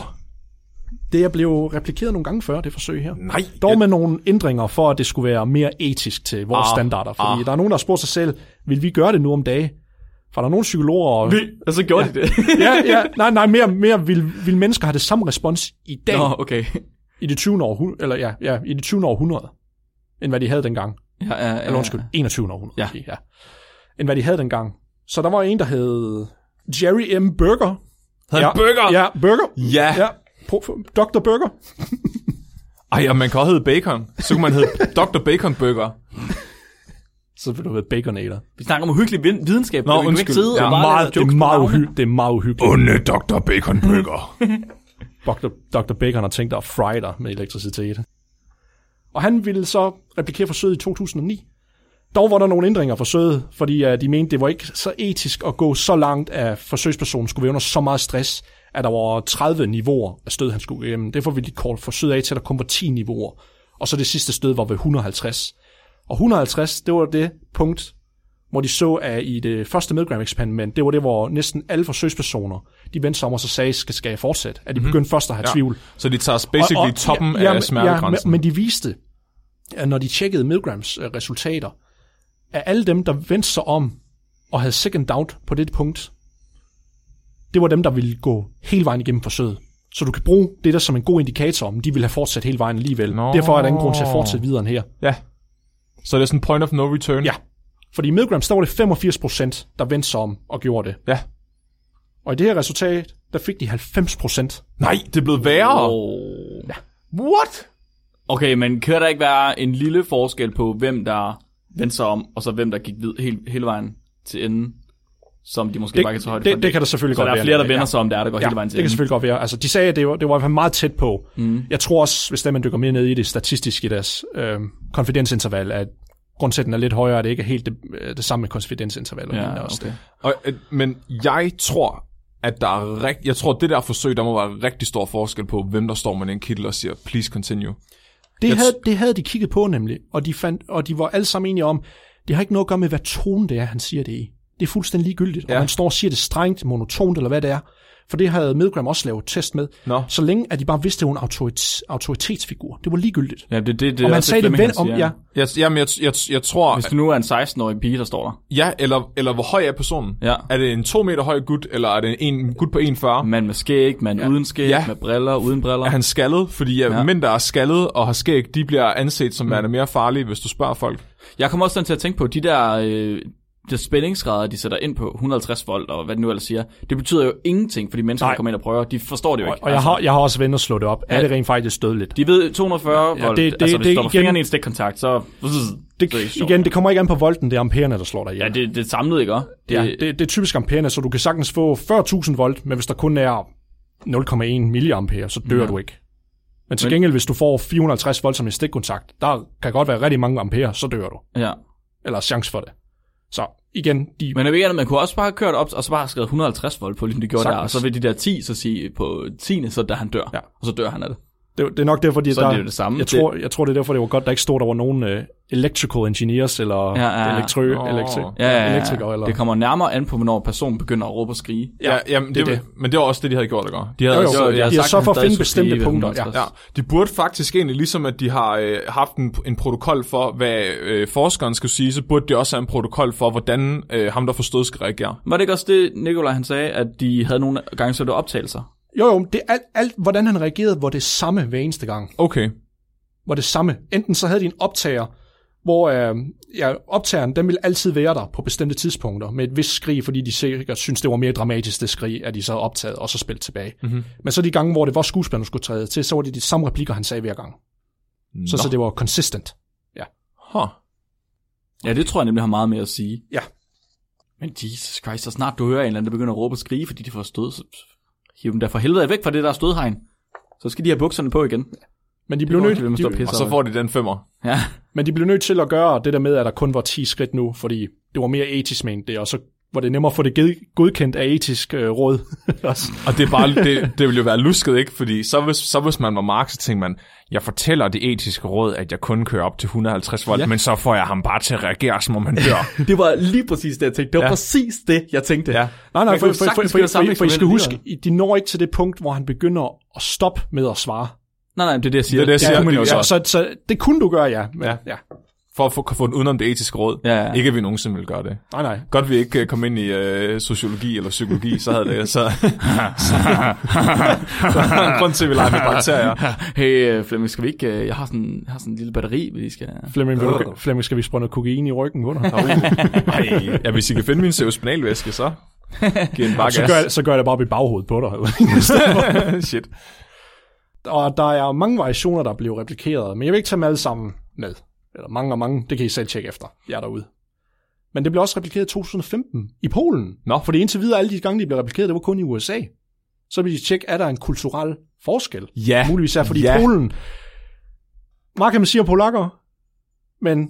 Det er blevet replikeret nogle gange før, det forsøg her. nej. Dog med nogle ændringer for, at det skulle være mere etisk til vores Ah, standarder. Fordi ah. der er nogen, der har spurgt sig selv, vil vi gøre det nu om dagen? For der er nogle psykologer... Og, Vi, og så gjorde ja. de det. ja, ja, nej, nej, mere, mere vil, vil mennesker have det samme respons i dag, Nå, okay. i det 20. århundrede, eller ja, ja, i det 20. århundrede, end hvad de havde dengang. Ja, ja, ja, Eller undskyld, 21. århundrede. Ja. ja. End hvad de havde dengang. Så der var en, der hed Jerry M. Burger. Havde ja, burger? Ja, Burger. Ja. Ja, Dr. Burger. Ej, og man kan også hedde Bacon. Så kunne man hedde Dr. Bacon Burger. Så vil du være Baconator. Vi snakker om uhyggelig viden- videnskab. Nå, Vi kan ikke undskyld. sidde Ja, og er bare meget, lave det er på meget, navne. uhy- det er meget uhyggeligt. Onde Dr. Bacon Burger. Dr. Dr. Bacon har tænkt dig at fry dig med elektricitet. Og han ville så replikere forsøget i 2009. Dog var der nogle ændringer af forsøget, fordi uh, de mente, det var ikke så etisk at gå så langt, at forsøgspersonen skulle være under så meget stress, at der var 30 niveauer af stød, han skulle igennem. Derfor ville de korte forsøget af til, at der kun var 10 niveauer. Og så det sidste stød var ved 150. Og 150, det var det punkt, hvor de så, at i det første Milgram-eksperiment, det var det, hvor næsten alle forsøgspersoner, de vendte sig om og så sagde, skal, skal jeg fortsætte? At de begyndte først at have Ja. tvivl. Så de tager basically og, og, toppen ja, ja, af smertegrænsen. Ja, men, men de viste, at når de tjekkede Milgrams øh, resultater, at alle dem, der vendte sig om og havde second doubt på det punkt, det var dem, der ville gå hele vejen igennem forsøget. Så du kan bruge det der som en god indikator, om de vil have fortsat hele vejen alligevel. Nå. Derfor er der ingen grund til at fortsætte videre end her. Ja. Så det er sådan en point of no return. Ja. Fordi i Milgrams, der var det 85 procent, der vendte sig om og gjorde det. Ja. Og i det her resultat, der fik de 90 procent. Nej, det er blevet værre. Oh. What? Okay, men kan der ikke være en lille forskel på, hvem der vendte sig om, og så hvem der gik vid- hele, hele vejen til enden, som de måske Det, bare kan tage højde det, for? det, kan der selvfølgelig så godt der være. er flere, der Ja. vender sig om, der er, der går Ja, hele vejen det til kan enden. selvfølgelig godt være. Altså, de sagde, at det var, det var i hvert fald meget tæt på. Mm. Jeg tror også, hvis der man dykker mere ned i det statistisk i deres øh, konfidensinterval, at grundsætten er lidt højere, at det ikke er helt det, øh, det samme med konfidensinterval. Og Ja, også. okay. Og, øh, men jeg tror, at der er rigt... Jeg tror, at det der forsøg, der må være rigtig stor forskel på, hvem der står med den kittel og siger, please continue. Det, Jeg havde, det havde de kigget på nemlig, og de, fandt, og de var alle sammen enige om, det har ikke noget at gøre med, hvad tone det er, han siger det i. Det er fuldstændig ligegyldigt, ja. Ja. om han står og siger det strengt, monotont eller hvad det er. For det havde Milgram også lavet test med. Nå. Så længe at de bare vidste, at hun var en autorit- autoritetsfigur. Det var ligegyldigt. Ja, det, det, det og er man også sagde det ven om, ja, Jeg, jamen, jeg, jeg, jeg tror... Hvis du nu er en 16-årig pige, der står der. Ja, eller, eller hvor høj er personen? Ja. Er det en to meter høj gut, eller er det en gut på 1,40? Mand med skæg, mand ja. uden skæg, Ja. med briller, uden briller. Er han skaldet? Fordi ja. Ja. mænd, der er skaldet og har skæg, de bliver anset som værende mere farlige, hvis du spørger folk. Jeg kommer også til at tænke på, de der, øh, de spændingsgrader, de sætter ind på 150 volt, og hvad det nu ellers siger, det betyder jo ingenting for de mennesker, Nej. der kommer ind og prøver. De forstår det jo og, ikke. og jeg, har, jeg har også vendt og slået det op. Ja. Er det rent faktisk dødeligt? De ved 240 Ja, volt, det- det- altså hvis det- du står igen- fingrene i en stikkontakt, så... Det, det igen, det kommer ikke an på volten, det er ampererne, der slår dig ihjel. Ja, det, det samlet, ikke også? Det, ja, det, det er typisk ampererne, så du kan sagtens få 40.000 volt, men hvis der kun er 0,1 milliampere, så dør ja. du ikke. Men til Men- gengæld, hvis du får 450 volt som en stikkontakt, der kan godt være rigtig mange ampere, så dør du. Ja. Eller chance for det. Så igen, de... Men jeg ved ikke, man kunne også bare have kørt op, og så bare have skrevet 150 volt på, ligesom de gjorde Sagtens. der, og så vil de der 10 så sige på 10. så da han dør, Ja. og så dør han af det. Det, det er nok derfor, de, Så der, er det jo det samme. Jeg, Det- tror, jeg tror, det er derfor, det var godt, der ikke stod, der var nogen uh, electrical engineers, eller Ja, ja, ja. elektro, Nå. elektri, Ja, ja, ja. elektrikere, eller... Det kommer nærmere an på, hvornår personen begynder at råbe og skrige. Ja, ja jamen, det, det er det. Men det var også det, de havde gjort, ikke? De havde Jo, jo, altså- jo, ja, de har sagt, så for at finde skulle bestemte skrige ved punkter, 150. Ja, de burde faktisk egentlig, ligesom at de har øh, haft en, en protokol for, hvad øh, forskeren skal sige, så burde de også have en protokol for, hvordan øh, ham, der forstod, skal reagere. Var det ikke også det, Nikolaj han sagde, at de havde nogle gange, så det optagelser? Jo, jo, det er alt, alt, hvordan han reagerede, var det samme hver eneste gang. Okay. var det samme. Enten så havde de en optager, hvor øh, ja, optageren, den ville altid være der på bestemte tidspunkter, med et vist skrig, fordi de sikkert synes, det var mere dramatisk, det skrig, at de så optaget og så spillet tilbage. Mm-hmm. Men så de gange, hvor det var skuespilleren, der skulle træde til, så var det de samme replikker, han sagde hver gang. Så, så det var consistent. Huh. Ja, det tror jeg nemlig har meget mere at sige. Ja. Men Jesus Christ, så snart du hører en eller anden, der begynder at råbe og skrige, fordi de får stød, så hiv dem der for helvede væk fra det der stødhegn. Så skal de have bukserne på igen. Men de blev, nødt, og de. Og så får de den femmer. Ja. men de blev nødt til at gøre det der med, at der kun var 10 skridt nu, fordi det var mere etisk ment det, og så hvor det er nemmere at få det godkendt af etisk øh, råd. Også. Og det, er bare, det, det ville jo være lusket, ikke? Fordi så hvis, så hvis man var Mark, så tænkte man, jeg fortæller det etiske råd, at jeg kun kører op til 150 volt, ja. men så får jeg ham bare til at reagere, som om han dør. Det var lige præcis det, jeg tænkte. Det var Ja. præcis det, jeg tænkte. ja. Nej, nej, for, for, for, for, for, for, for I skal huske, de når ikke til det punkt, hvor han begynder at stoppe med at svare. Nej, nej, det er det, jeg siger. Det er det, jeg siger. man jo Ja, så. Så, så det kunne du gøre, ja. Men, Ja. ja. For at få, få den udenom det etiske råd. Ja, ja. Ikke at vi nogensinde vil gøre det. Nej, nej. Godt vi ikke øh, kom ind i øh, sociologi eller psykologi, så havde det så... så, så grund til, at vi leger med bakterier. Hey, øh, Flemming, skal vi ikke... øh, Jeg har sådan, jeg har sådan en lille batteri, vi skal... Flemming, vil du, Flemming, skal vi sprøjte noget kokain i ryggen på dig? Ej, ja, hvis I kan finde min cerebrospinalvæske, så giv en bare så, gør, jeg- så gør jeg det bare op i baghovedet på dig. Shit. og der er mange variationer, der bliver replikeret, men jeg vil ikke tage dem alle sammen med. Eller mange og mange, det kan I selv tjekke efter, jeg er derude. Men det blev også replikeret i 2015 i Polen. Nå. Fordi indtil videre, alle de gange, de blev replikeret, det var kun i USA. Så vil de tjekke, er der en kulturel forskel? Ja. Muligvis er, fordi Ja. ja. Polen, meget kan man sige om polakker, men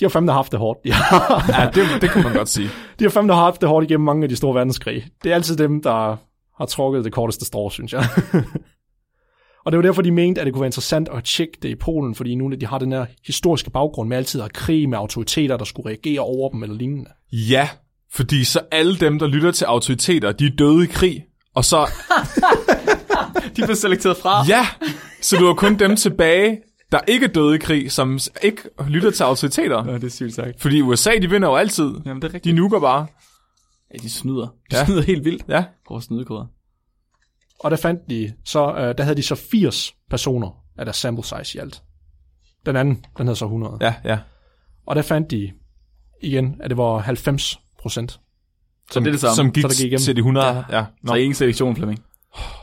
de har fandme haft det hårdt. De har, Ja, det, det kan man godt sige. de har fandme haft det hårdt igennem mange af de store verdenskrige. Det er altid dem, der har trukket det korteste strå, synes jeg. og det var derfor, de mente, at det kunne være interessant at tjekke det i Polen, fordi nu de har den her historiske baggrund med altid at krig med autoriteter, der skulle reagere over dem eller lignende. Ja, fordi så alle dem, der lytter til autoriteter, de er døde i krig. Og så, De blev selekteret fra. ja, så du har kun dem tilbage, der ikke er døde i krig, som ikke lytter til autoriteter. Ja, det er sygt sagt. Fordi USA, de vinder jo altid. Jamen, det er rigtigt. De nuker bare. Ja, de snyder. De Ja. snyder helt vildt. Ja. Prøv at snydekoder. Og der fandt de, så øh, der havde de så 80 personer af deres sample size i alt. Den anden, den havde så 100. Ja, ja. Og der fandt de igen, at det var 90 procent. Som, det er det samme. Som gik Så der gik igennem. til de 100. Ja. ja. Så Nå. ingen selektion, Flemming.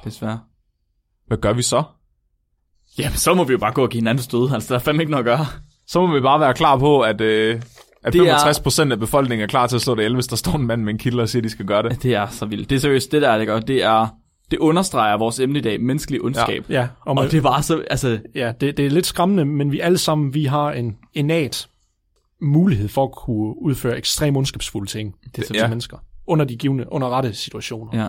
Desværre. Hvad gør vi så? Jamen, så må vi jo bare gå og give hinanden stød. Altså, der er fandme ikke noget at gøre. Så må vi bare være klar på, at, øh, at Det er- 65 procent af befolkningen er klar til at slå det ihjel, hvis der står en mand med en kilde og siger, at de skal gøre det. Det er så vildt. Det er seriøst, det der, det gør, det er... Det understreger vores emne i dag, menneskelig ondskab. Ja, og, man, Og det var så, altså, ja det, det er lidt skræmmende, men vi alle sammen, vi har en innat mulighed for at kunne udføre ekstrem ondskabsfulde ting til, til ja. mennesker. Under de givende, under rette situationer. ja.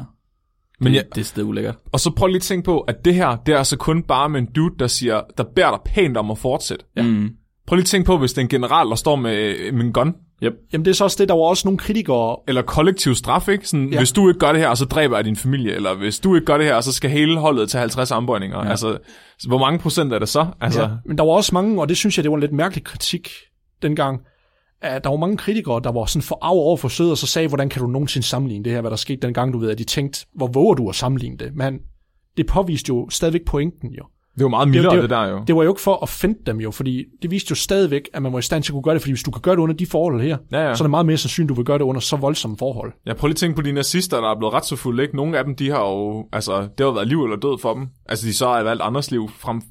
Men det, ja, det er stedet ulækkert. og så prøv lige at tænke på, at det her, det er altså kun bare med en dude, der siger, der beder dig pænt om at fortsætte. Ja. Mm. Prøv lige at tænke på, hvis det er en general, der står med, med en gun, Jamen det er så også det, der var også nogle kritikere, eller kollektiv straf, ikke? Sådan, ja. Hvis du ikke gør det her, så dræber jeg din familie, eller hvis du ikke gør det her, så skal hele holdet til 50 armbøjninger. Ja. Altså, så hvor mange procent er det så? Altså, ja. men der var også mange, og det synes jeg, det var en lidt mærkelig kritik dengang, at der var mange kritikere, der var sådan for af over for sød, og så sagde, hvordan kan du nogensinde sammenligne det her, hvad der skete dengang, du ved, at de tænkte, hvor våger du at sammenligne det? Men det påviste jo stadigvæk pointen jo. Det var meget mildere, det, det- det der jo. Det var jo ikke for at finde dem jo, fordi det viste jo stadigvæk, at man var i stand til at kunne gøre det, fordi hvis du kan gøre det under de forhold her, Ja, ja. så er det meget mere sandsynligt, at du vil gøre det under så voldsomme forhold. Jeg prøver lige at tænke på de nazister, der er blevet ret så fulde, ikke? Nogle af dem, de har jo, altså, det har været liv eller død for dem. Altså, de så har valgt andres liv frem,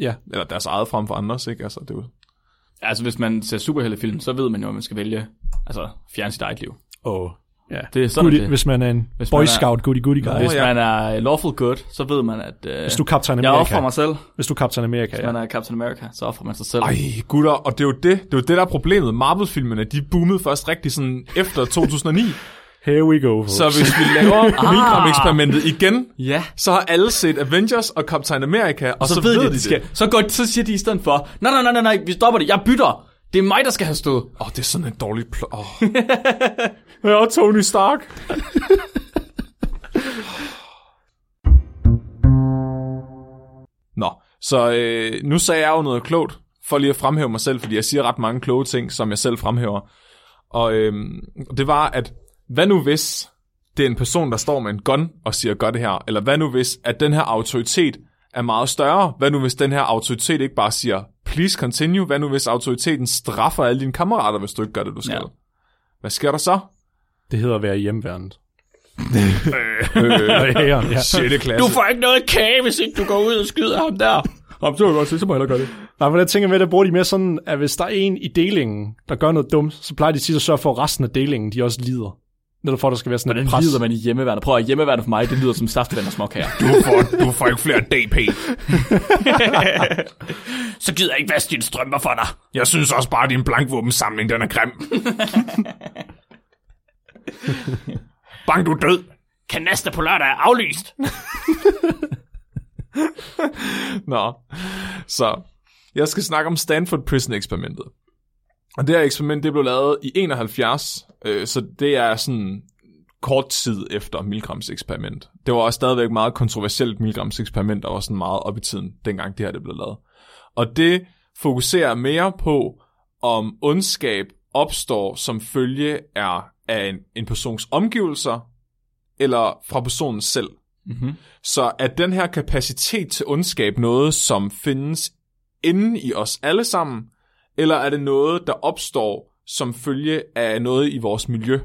Ja, eller deres eget frem for andres, ikke? Altså, det jo... Altså, hvis man ser superheltefilm, så ved man jo, at man skal vælge, altså, fjerne sit eget liv. og ja. Det er sådan, Goodie, det. hvis man er en Hvis Boy Scout, goodie goodie guy. Hvis ja. man er lawful good, så ved man, at øh, Hvis du er Captain jeg offrer America. mig selv. Hvis du er Captain America, Hvis ja. man er Captain America, så offrer man sig selv. Ej, gutter, og det er jo det, det, er jo det der er problemet. Marvel-filmene, de boomede først rigtig sådan efter 2009. Here we go. folks. så hvis vi laver Milgram-eksperimentet igen, Ja. så har alle set Avengers og Captain America, og, Og så, så ved de, det skal. Så, går, så siger de i stedet for, nej, nej, nej, nej, nej, vi stopper det, jeg bytter. Det er mig, der skal have stød. Åh, oh, det er sådan en dårlig plot. Oh. ja, Tony Stark. Nå, så øh, nu sagde jeg jo noget klogt, for lige at fremhæve mig selv, fordi jeg siger ret mange kloge ting, som jeg selv fremhæver. Og øh, det var, at hvad nu hvis det er en person, der står med en gun og siger, gør det her? Eller hvad nu hvis, at den her autoritet er meget større? Hvad nu hvis den her autoritet ikke bare siger, please continue? Hvad nu hvis autoriteten straffer alle dine kammerater, hvis du ikke gør det, du skal? Ja. Hvad sker der så? Det hedder at være i hjemmeværnet. Øh, ja, ja. 6. klasse. får ikke noget kage, hvis ikke du går ud og skyder ham der. Jamen, det var godt, så må jeg gøre det. Nej, men jeg tænker med, der bruger de mere sådan, at hvis der er en i delingen, der gør noget dumt, så plejer de tit at sørge for, at resten af delingen, de også lider. Netop for, at der skal være sådan Hvordan et pres. lider man i hjemmeværende? Prøv at hjemmeværende for mig, det lyder som saftevand og småkager. Du får, du får ikke flere DP. så gider jeg ikke vaske dine strømper for dig. Jeg synes også bare, at din blankvåbensamling, den er grim. Bang, du er død! Kanaster på lørdag er aflyst. Nå, så jeg skal snakke om Stanford Prison eksperimentet. Og det her eksperiment, det blev lavet i 71, øh, så det er sådan kort tid efter Milgrams eksperiment. Det var også stadigvæk meget kontroversielt Milgrams eksperiment, og var sådan meget op i tiden, dengang det her det blev lavet. Og det fokuserer mere på, om ondskab opstår som følge af, af en, en persons omgivelser, eller fra personen selv. Mm-hmm. Så er den her kapacitet til ondskab noget, som findes inde i os alle sammen, eller er det noget, der opstår som følge af noget i vores miljø?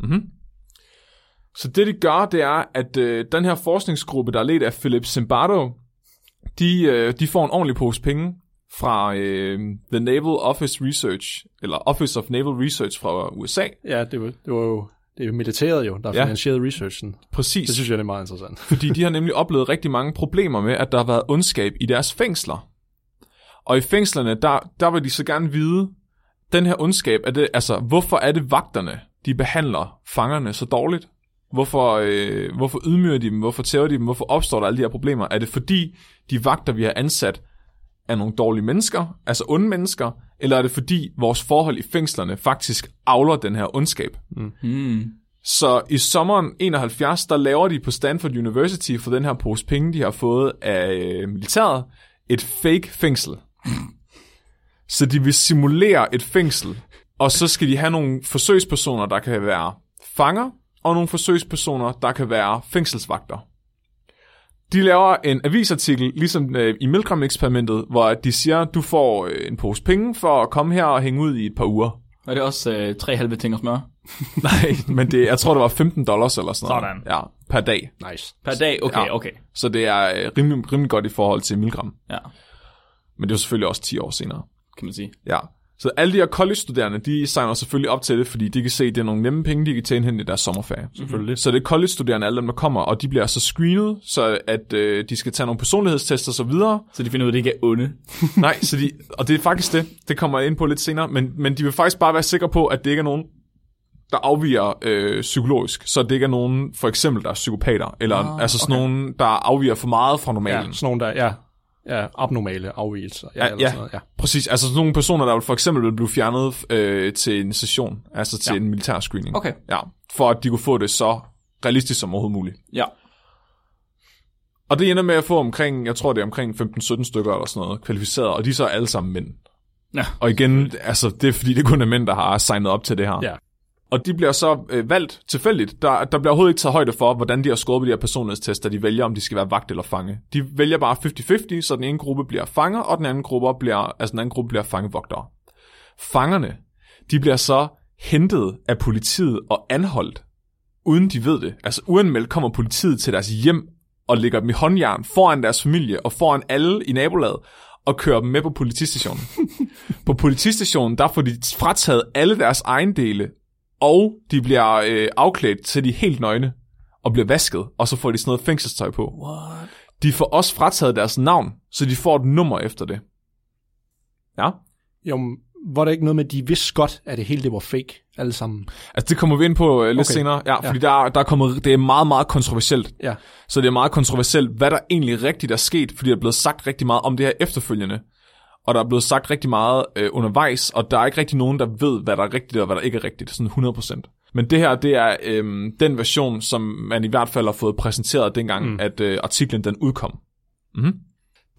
Mm-hmm. Så det, de gør, det er, at øh, den her forskningsgruppe, der er ledt af Philip Zimbardo, de, øh, de får en ordentlig pose penge fra øh, The Naval Office Research, eller Office of Naval Research fra USA. Ja, det var, det var jo det er jo militæret jo, der har Ja. finansieret researchen. Præcis. Det synes jeg, det er meget interessant. fordi de har nemlig oplevet rigtig mange problemer med, at der har været ondskab i deres fængsler. Og i fængslerne, der, der vil de så gerne vide, den her ondskab, er det, altså, hvorfor er det vagterne, de behandler fangerne så dårligt? Hvorfor, øh, hvorfor ydmyger de dem? Hvorfor tæver de dem? Hvorfor opstår der alle de her problemer? Er det fordi, de vagter, vi har ansat, er nogle dårlige mennesker, altså onde mennesker, eller er det fordi, vores forhold i fængslerne faktisk avler den her ondskab? Mm. Så i sommeren 71, der laver de på Stanford University for den her pose penge, de har fået af øh, militæret, et fake fængsel. Så de vil simulere et fængsel, og så skal de have nogle forsøgspersoner, der kan være fanger, og nogle forsøgspersoner, der kan være fængselsvagter. De laver en avisartikel, ligesom øh, i Milgram-eksperimentet, hvor de siger, du får øh, en pose penge for at komme her og hænge ud i et par uger. Er det også øh, tre halve ting at smøre? Nej, men det, jeg tror, det var 15 dollars eller sådan noget. Sådan. Ja, per dag. Nice. Per dag? Okay, Ja. okay. Så det er øh, rimelig, rimelig godt i forhold til Milgram. Ja, Men det er jo selvfølgelig også 10 år senere. kan man sige. Ja. Så alle de her college-studerende, de signer selvfølgelig op til det, fordi de kan se, at det er nogle nemme penge, de kan tjene hen i deres sommerferie. Selvfølgelig. Så det er college-studerende, alle dem, der kommer, og de bliver så screenet, så at øh, de skal tage nogle personlighedstests og så videre. Så de finder ud af, at det ikke er onde. Nej, så de, og det er faktisk det. Det kommer jeg ind på lidt senere. Men, men de vil faktisk bare være sikre på, at det ikke er nogen, der afviger øh, psykologisk. Så det ikke er nogen, for eksempel, der er psykopater. Eller Ah, altså sådan okay. nogen, der afviger for meget fra normalen. Ja, sådan nogle, der ja, ja, abnormale afvigelser. Ja, Ja, eller ja. Sådan noget, ja. Præcis, altså sådan nogle personer, der for eksempel vil blive fjernet øh, til en session, altså til ja. en militær screening. Okay. Ja, for at de kunne få det så realistisk som overhovedet muligt. Ja. Og det ender med at få omkring, jeg tror det er omkring 15-17 stykker eller sådan noget, kvalificeret, og de er så alle sammen mænd. Ja. Og igen, altså det er fordi, det kun er mænd, der har signet op til det her. Ja. Og de bliver så øh, valgt tilfældigt. Der, der bliver overhovedet ikke taget højde for, hvordan de har skåret på de her personlighedstester, de vælger, om de skal være vagt eller fange. De vælger bare 50-50, så den ene gruppe bliver fanger, og den anden gruppe bliver, altså den anden gruppe bliver fangevogtere. Fangerne, de bliver så hentet af politiet og anholdt, uden de ved det. Altså uanmeldt kommer politiet til deres hjem og lægger dem i håndjern foran deres familie og foran alle i nabolaget og kører dem med på politistationen. på politistationen, der får de frataget alle deres ejendele, og de bliver øh, afklædt til de helt nøgne og bliver vasket, og så får de sådan noget fængselstøj på. What? De får også frataget deres navn, så de får et nummer efter det. Ja. Jo, var der ikke noget med, at de vidste godt, at det hele det var fake, alle sammen? Altså, det kommer vi ind på øh, lidt Okay. senere. Ja, fordi Der, der er kommet, det er meget, meget kontroversielt. Ja. Så det er meget kontroversielt, hvad der egentlig rigtigt er sket, fordi der er blevet sagt rigtig meget om det her efterfølgende. Og der er blevet sagt rigtig meget øh, undervejs, og der er ikke rigtig nogen, der ved, hvad der er rigtigt og hvad der ikke er rigtigt, sådan 100%. Men det her, det er øh, den version, som man i hvert fald har fået præsenteret dengang, mm. at øh, artiklen den udkom. Mm-hmm.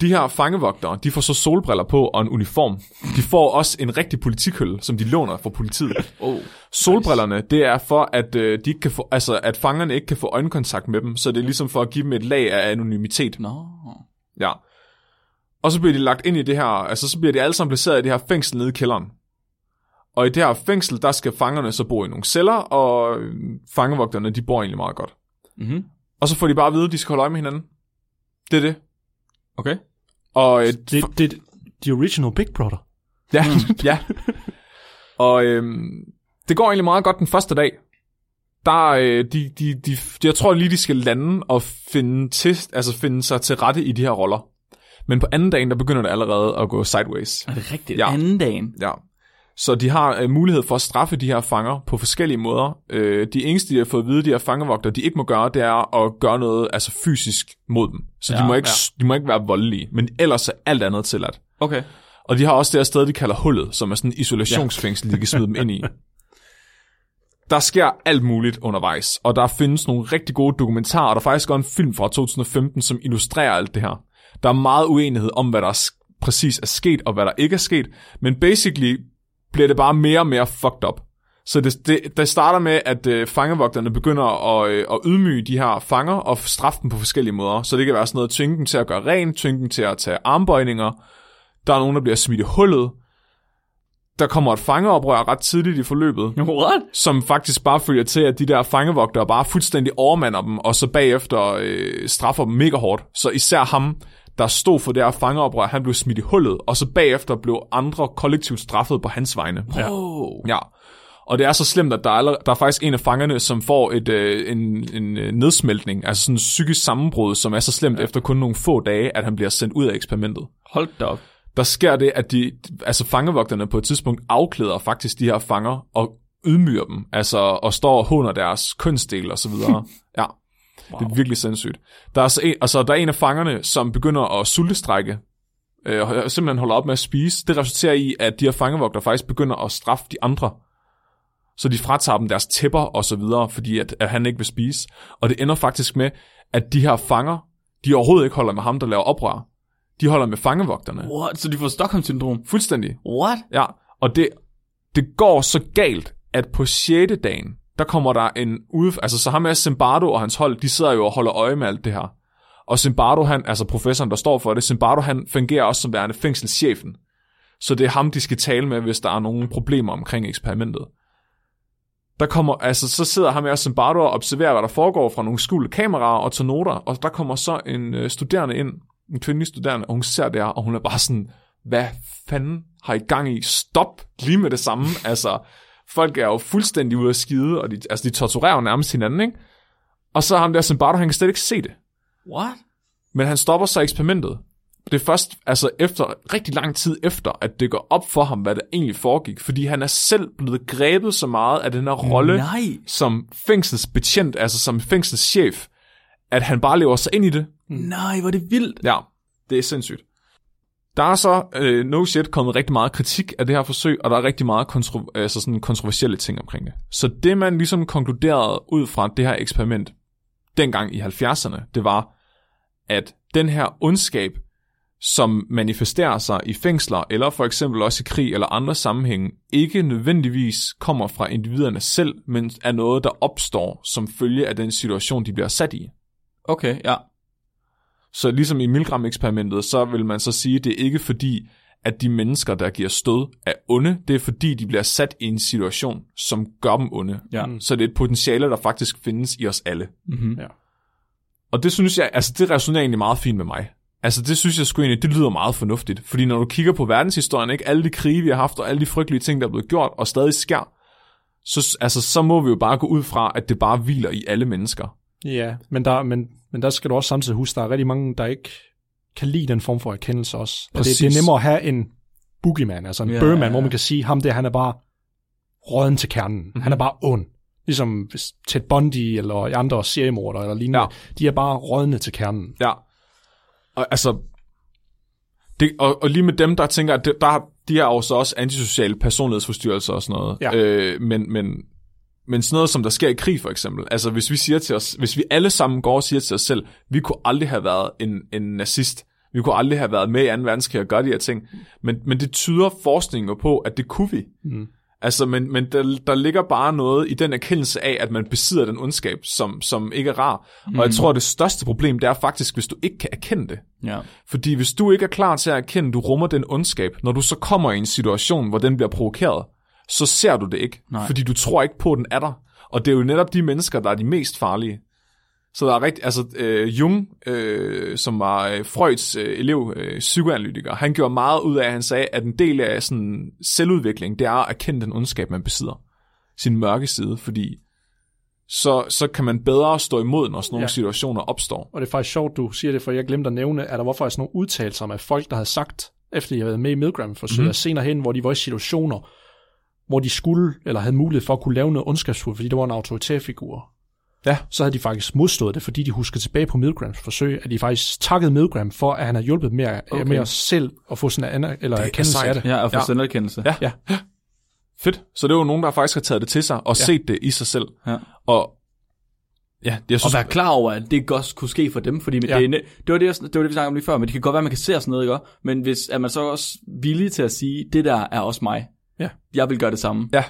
De her fangevogtere, de får så solbriller på og en uniform. De får også en rigtig politikølle, som de låner fra politiet. Oh. Solbrillerne, det er for, at, øh, de ikke kan få, altså, at fangerne ikke kan få øjenkontakt med dem, så det er ligesom for at give dem et lag af anonymitet. Nå. Ja. Og så bliver de lagt ind i det her, altså så bliver de alle sammen placeret i det her fængsel nede i kælderen. Og i det her fængsel, der skal fangerne så bo i nogle celler, og øh, fangevogterne, de bor egentlig meget godt. Mm-hmm. Og så får de bare at vide, at de skal holde øje med hinanden. Det er det. Okay. Og øh, Det, det, the original Big Brother. Ja, ja. Og øhm, det går egentlig meget godt den første dag. Der, øh, de, de, de, jeg tror lige, de skal lande og finde, til, altså finde sig til rette i de her roller. Men på anden dagen, der begynder det allerede at gå sideways. Er det rigtigt? Ja. Anden dagen? Ja. Så de har øh, mulighed for at straffe de her fanger på forskellige måder. Øh, de eneste, de har fået at vide, de her fangevogtere, de ikke må gøre, det er at gøre noget altså fysisk mod dem. Så ja, de, må ikke, ja. de må ikke være voldelige, men ellers er alt andet tilladt. Okay. Og de har også det her sted, de kalder hullet, som er sådan en isolationsfængsel, ja. de kan smide dem ind i. Der sker alt muligt undervejs, og der findes nogle rigtig gode dokumentarer, og der er faktisk også en film fra 2015, som illustrerer alt det her. Der er meget uenighed om, hvad der er præcis er sket, og hvad der ikke er sket, men basically bliver det bare mere og mere fucked up. Så det, det, det starter med, at øh, fangevogterne begynder at, øh, at ydmyge de her fanger og straffe dem på forskellige måder. Så det kan være sådan noget, tvinge dem til at gøre rent, tvinge dem til at tage armbøjninger. Der er nogen, der bliver smidt i hullet. Der kommer et fangeoprør ret tidligt i forløbet. What? Som faktisk bare følger til, at de der fangevogtere bare fuldstændig overmander dem, og så bagefter øh, straffer dem mega hårdt. Så især ham, der stod for det her fangeoprør, han blev smidt i hullet, og så bagefter blev andre kollektivt straffet på hans vegne. Oh. Ja. Og det er så slemt, at der er, der er faktisk en af fangerne, som får et, øh, en, en øh, nedsmeltning, altså sådan en psykisk sammenbrud, som er så slemt ja. efter kun nogle få dage, at han bliver sendt ud af eksperimentet. Hold da op. Der sker det, at de, altså fangevogterne på et tidspunkt afklæder faktisk de her fanger og ydmyger dem, altså og står og hunder deres kønsdel og så videre. ja. Wow. Det er virkelig sindssygt. Der er, så en, altså, der er en af fangerne, som begynder at sultestrække, øh, og simpelthen holder op med at spise. Det resulterer i, at de her fangevogter faktisk begynder at straffe de andre. Så de fratager dem deres tæpper og så videre, fordi at, at han ikke vil spise. Og det ender faktisk med, at de her fanger, de overhovedet ikke holder med ham, der laver oprør. De holder med fangevogterne. What? Så de får Stockholm-syndrom? Fuldstændig. What? Ja, og det, det går så galt, at på 6. dagen, der kommer der en ude... Altså, så ham med Zimbardo og hans hold, de sidder jo og holder øje med alt det her. Og Zimbardo, han, altså professoren, der står for det, Zimbardo, han fungerer også som værende fængselschefen. Så det er ham, de skal tale med, hvis der er nogle problemer omkring eksperimentet. Der kommer, altså, så sidder ham med Zimbardo og observerer, hvad der foregår fra nogle skjulte kameraer og tager noter, og der kommer så en øh, studerende ind, en kvindelig studerende, og hun ser det her, og hun er bare sådan, hvad fanden har I gang i? Stop lige med det samme. Altså, folk er jo fuldstændig ude af skide, og de, altså, de torturerer jo nærmest hinanden, ikke? Og så ham der Zimbardo, han kan slet ikke se det. What? Men han stopper så eksperimentet. Det er først altså efter rigtig lang tid efter, at det går op for ham, hvad der egentlig foregik, fordi han er selv blevet grebet så meget af den her rolle Nej. som fængselsbetjent, altså som fængselschef, at han bare lever sig ind i det. Nej, hvor er det vildt. Ja, det er sindssygt. Der er så, øh, no shit, kommet rigtig meget kritik af det her forsøg, og der er rigtig meget kontro- altså sådan kontroversielle ting omkring det. Så det, man ligesom konkluderede ud fra det her eksperiment, dengang i 70'erne, det var, at den her ondskab, som manifesterer sig i fængsler, eller for eksempel også i krig eller andre sammenhænge, ikke nødvendigvis kommer fra individerne selv, men er noget, der opstår som følge af den situation, de bliver sat i. Okay, ja. Så ligesom i Milgram-eksperimentet, så vil man så sige, at det er ikke fordi, at de mennesker, der giver stød, er onde. Det er fordi, de bliver sat i en situation, som gør dem onde. Ja. Så det er et potentiale, der faktisk findes i os alle. Mm-hmm. Ja. Og det synes jeg, altså det resonerer egentlig meget fint med mig. Altså det synes jeg sgu egentlig, det lyder meget fornuftigt. Fordi når du kigger på verdenshistorien, ikke alle de krige, vi har haft, og alle de frygtelige ting, der er blevet gjort, og stadig sker, så, altså, så må vi jo bare gå ud fra, at det bare hviler i alle mennesker. Ja, men der, men, men der skal du også samtidig huske, der er rigtig mange, der ikke kan lide den form for erkendelse også. At det, det er nemmere at have en boogeyman, altså en Ja, Burman, ja, ja. hvor man kan sige, ham der, han er bare råden til kernen. Mhm. Mm-hmm. Han er bare ond. Ligesom hvis Ted Bundy eller andre seriemordere eller lignende. Ja. De er bare rådne til kernen. Ja. Og altså, det, og, og lige med dem, der tænker, at det, der, har- de har jo så også antisociale personlighedsforstyrrelser og sådan noget. Ja. Øh, men, men, men sådan noget, som der sker i krig for eksempel. Altså, hvis vi siger til os, hvis vi alle sammen går og siger til os selv, vi kunne aldrig have været en, en nazist. Vi kunne aldrig have været med i 2. verdenskrig og gøre de her ting. Men, men det tyder forskningen på, at det kunne vi. Mm. Altså, men, men der, der ligger bare noget i den erkendelse af, at man besidder den ondskab, som, som ikke er rar. Mm. Og jeg tror, det største problem, det er faktisk, hvis du ikke kan erkende det. Ja. Fordi hvis du ikke er klar til at erkende, at du rummer den ondskab, når du så kommer i en situation, hvor den bliver provokeret, så ser du det ikke. Nej. Fordi du tror ikke på, at den er der. Og det er jo netop de mennesker, der er de mest farlige. Så der er rigtig, altså øh, Jung, øh, som var øh, Freuds øh, elev, øh, psykoanalytiker, han gjorde meget ud af, at han sagde, at en del af sådan selvudvikling, det er at erkende den ondskab, man besidder. Sin mørke side, fordi så, så kan man bedre stå imod, når sådan nogle ja. Situationer opstår. Og det er faktisk sjovt, du siger det, for jeg glemte at nævne, at der var faktisk nogle udtalelser med folk, der havde sagt, efter de havde været med i Milgram forsøget, Mhm. mm. senere hen, hvor de var i situationer, hvor de skulle, eller havde mulighed for at kunne lave noget ondskabsfuldt, fordi det var en autoritær figur. Ja. Så havde de faktisk modstået det, fordi de husker tilbage på Milgrams forsøg, at de faktisk takkede Milgram for, at han har hjulpet med, okay. Os selv at få sådan en aner- eller er erkendelse af det. Ja, og få Ja. ja. selverkendelse. Ja. Ja. Fedt. Så det er jo nogen, der faktisk har taget det til sig og Ja. ja. set det i sig selv. Ja. Og ja, det, jeg Og synes, være klar over, at det godt kunne ske for dem, fordi Ja. ja. det, er- det, var det, det var det, vi snakkede om lige før, men det kan godt være, at man kan se sådan noget, ikke? Men hvis, er man så også villig til at sige, det der er også mig. Ja. Jeg vil gøre det samme. Ja.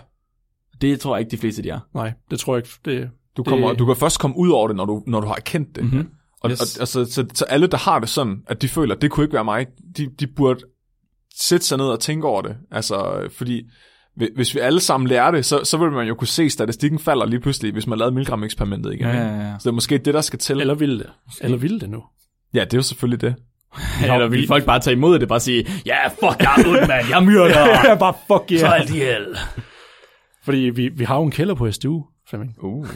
Det tror jeg ikke, de fleste de er. Nej, det tror jeg ikke. Det, du, kommer, det- du kan først komme ud over det, når du, når du har erkendt det. Mm-hmm. Og, Yes. og altså, så, så alle, der har det sådan, at de føler, at det kunne ikke være mig, de, de burde sætte sig ned og tænke over det. Altså, fordi hvi- hvis vi alle sammen lærer det, så, så vil man jo kunne se, at statistikken falder lige pludselig, hvis man lavede Milgram-eksperimentet igen. Ja, ikke? ja, ja. Så det er måske det, der skal til. eller ville det. Eller ville det nu. Ja, det er jo selvfølgelig det. Eller vil folk bare tage imod det, bare sige, ja, fuck, jeg er ond, mand, jeg myrder. Ja, bare fuck yeah. Så alt ihjel. Fordi vi, vi har jo en kælder på SDU, Flemming. Uh.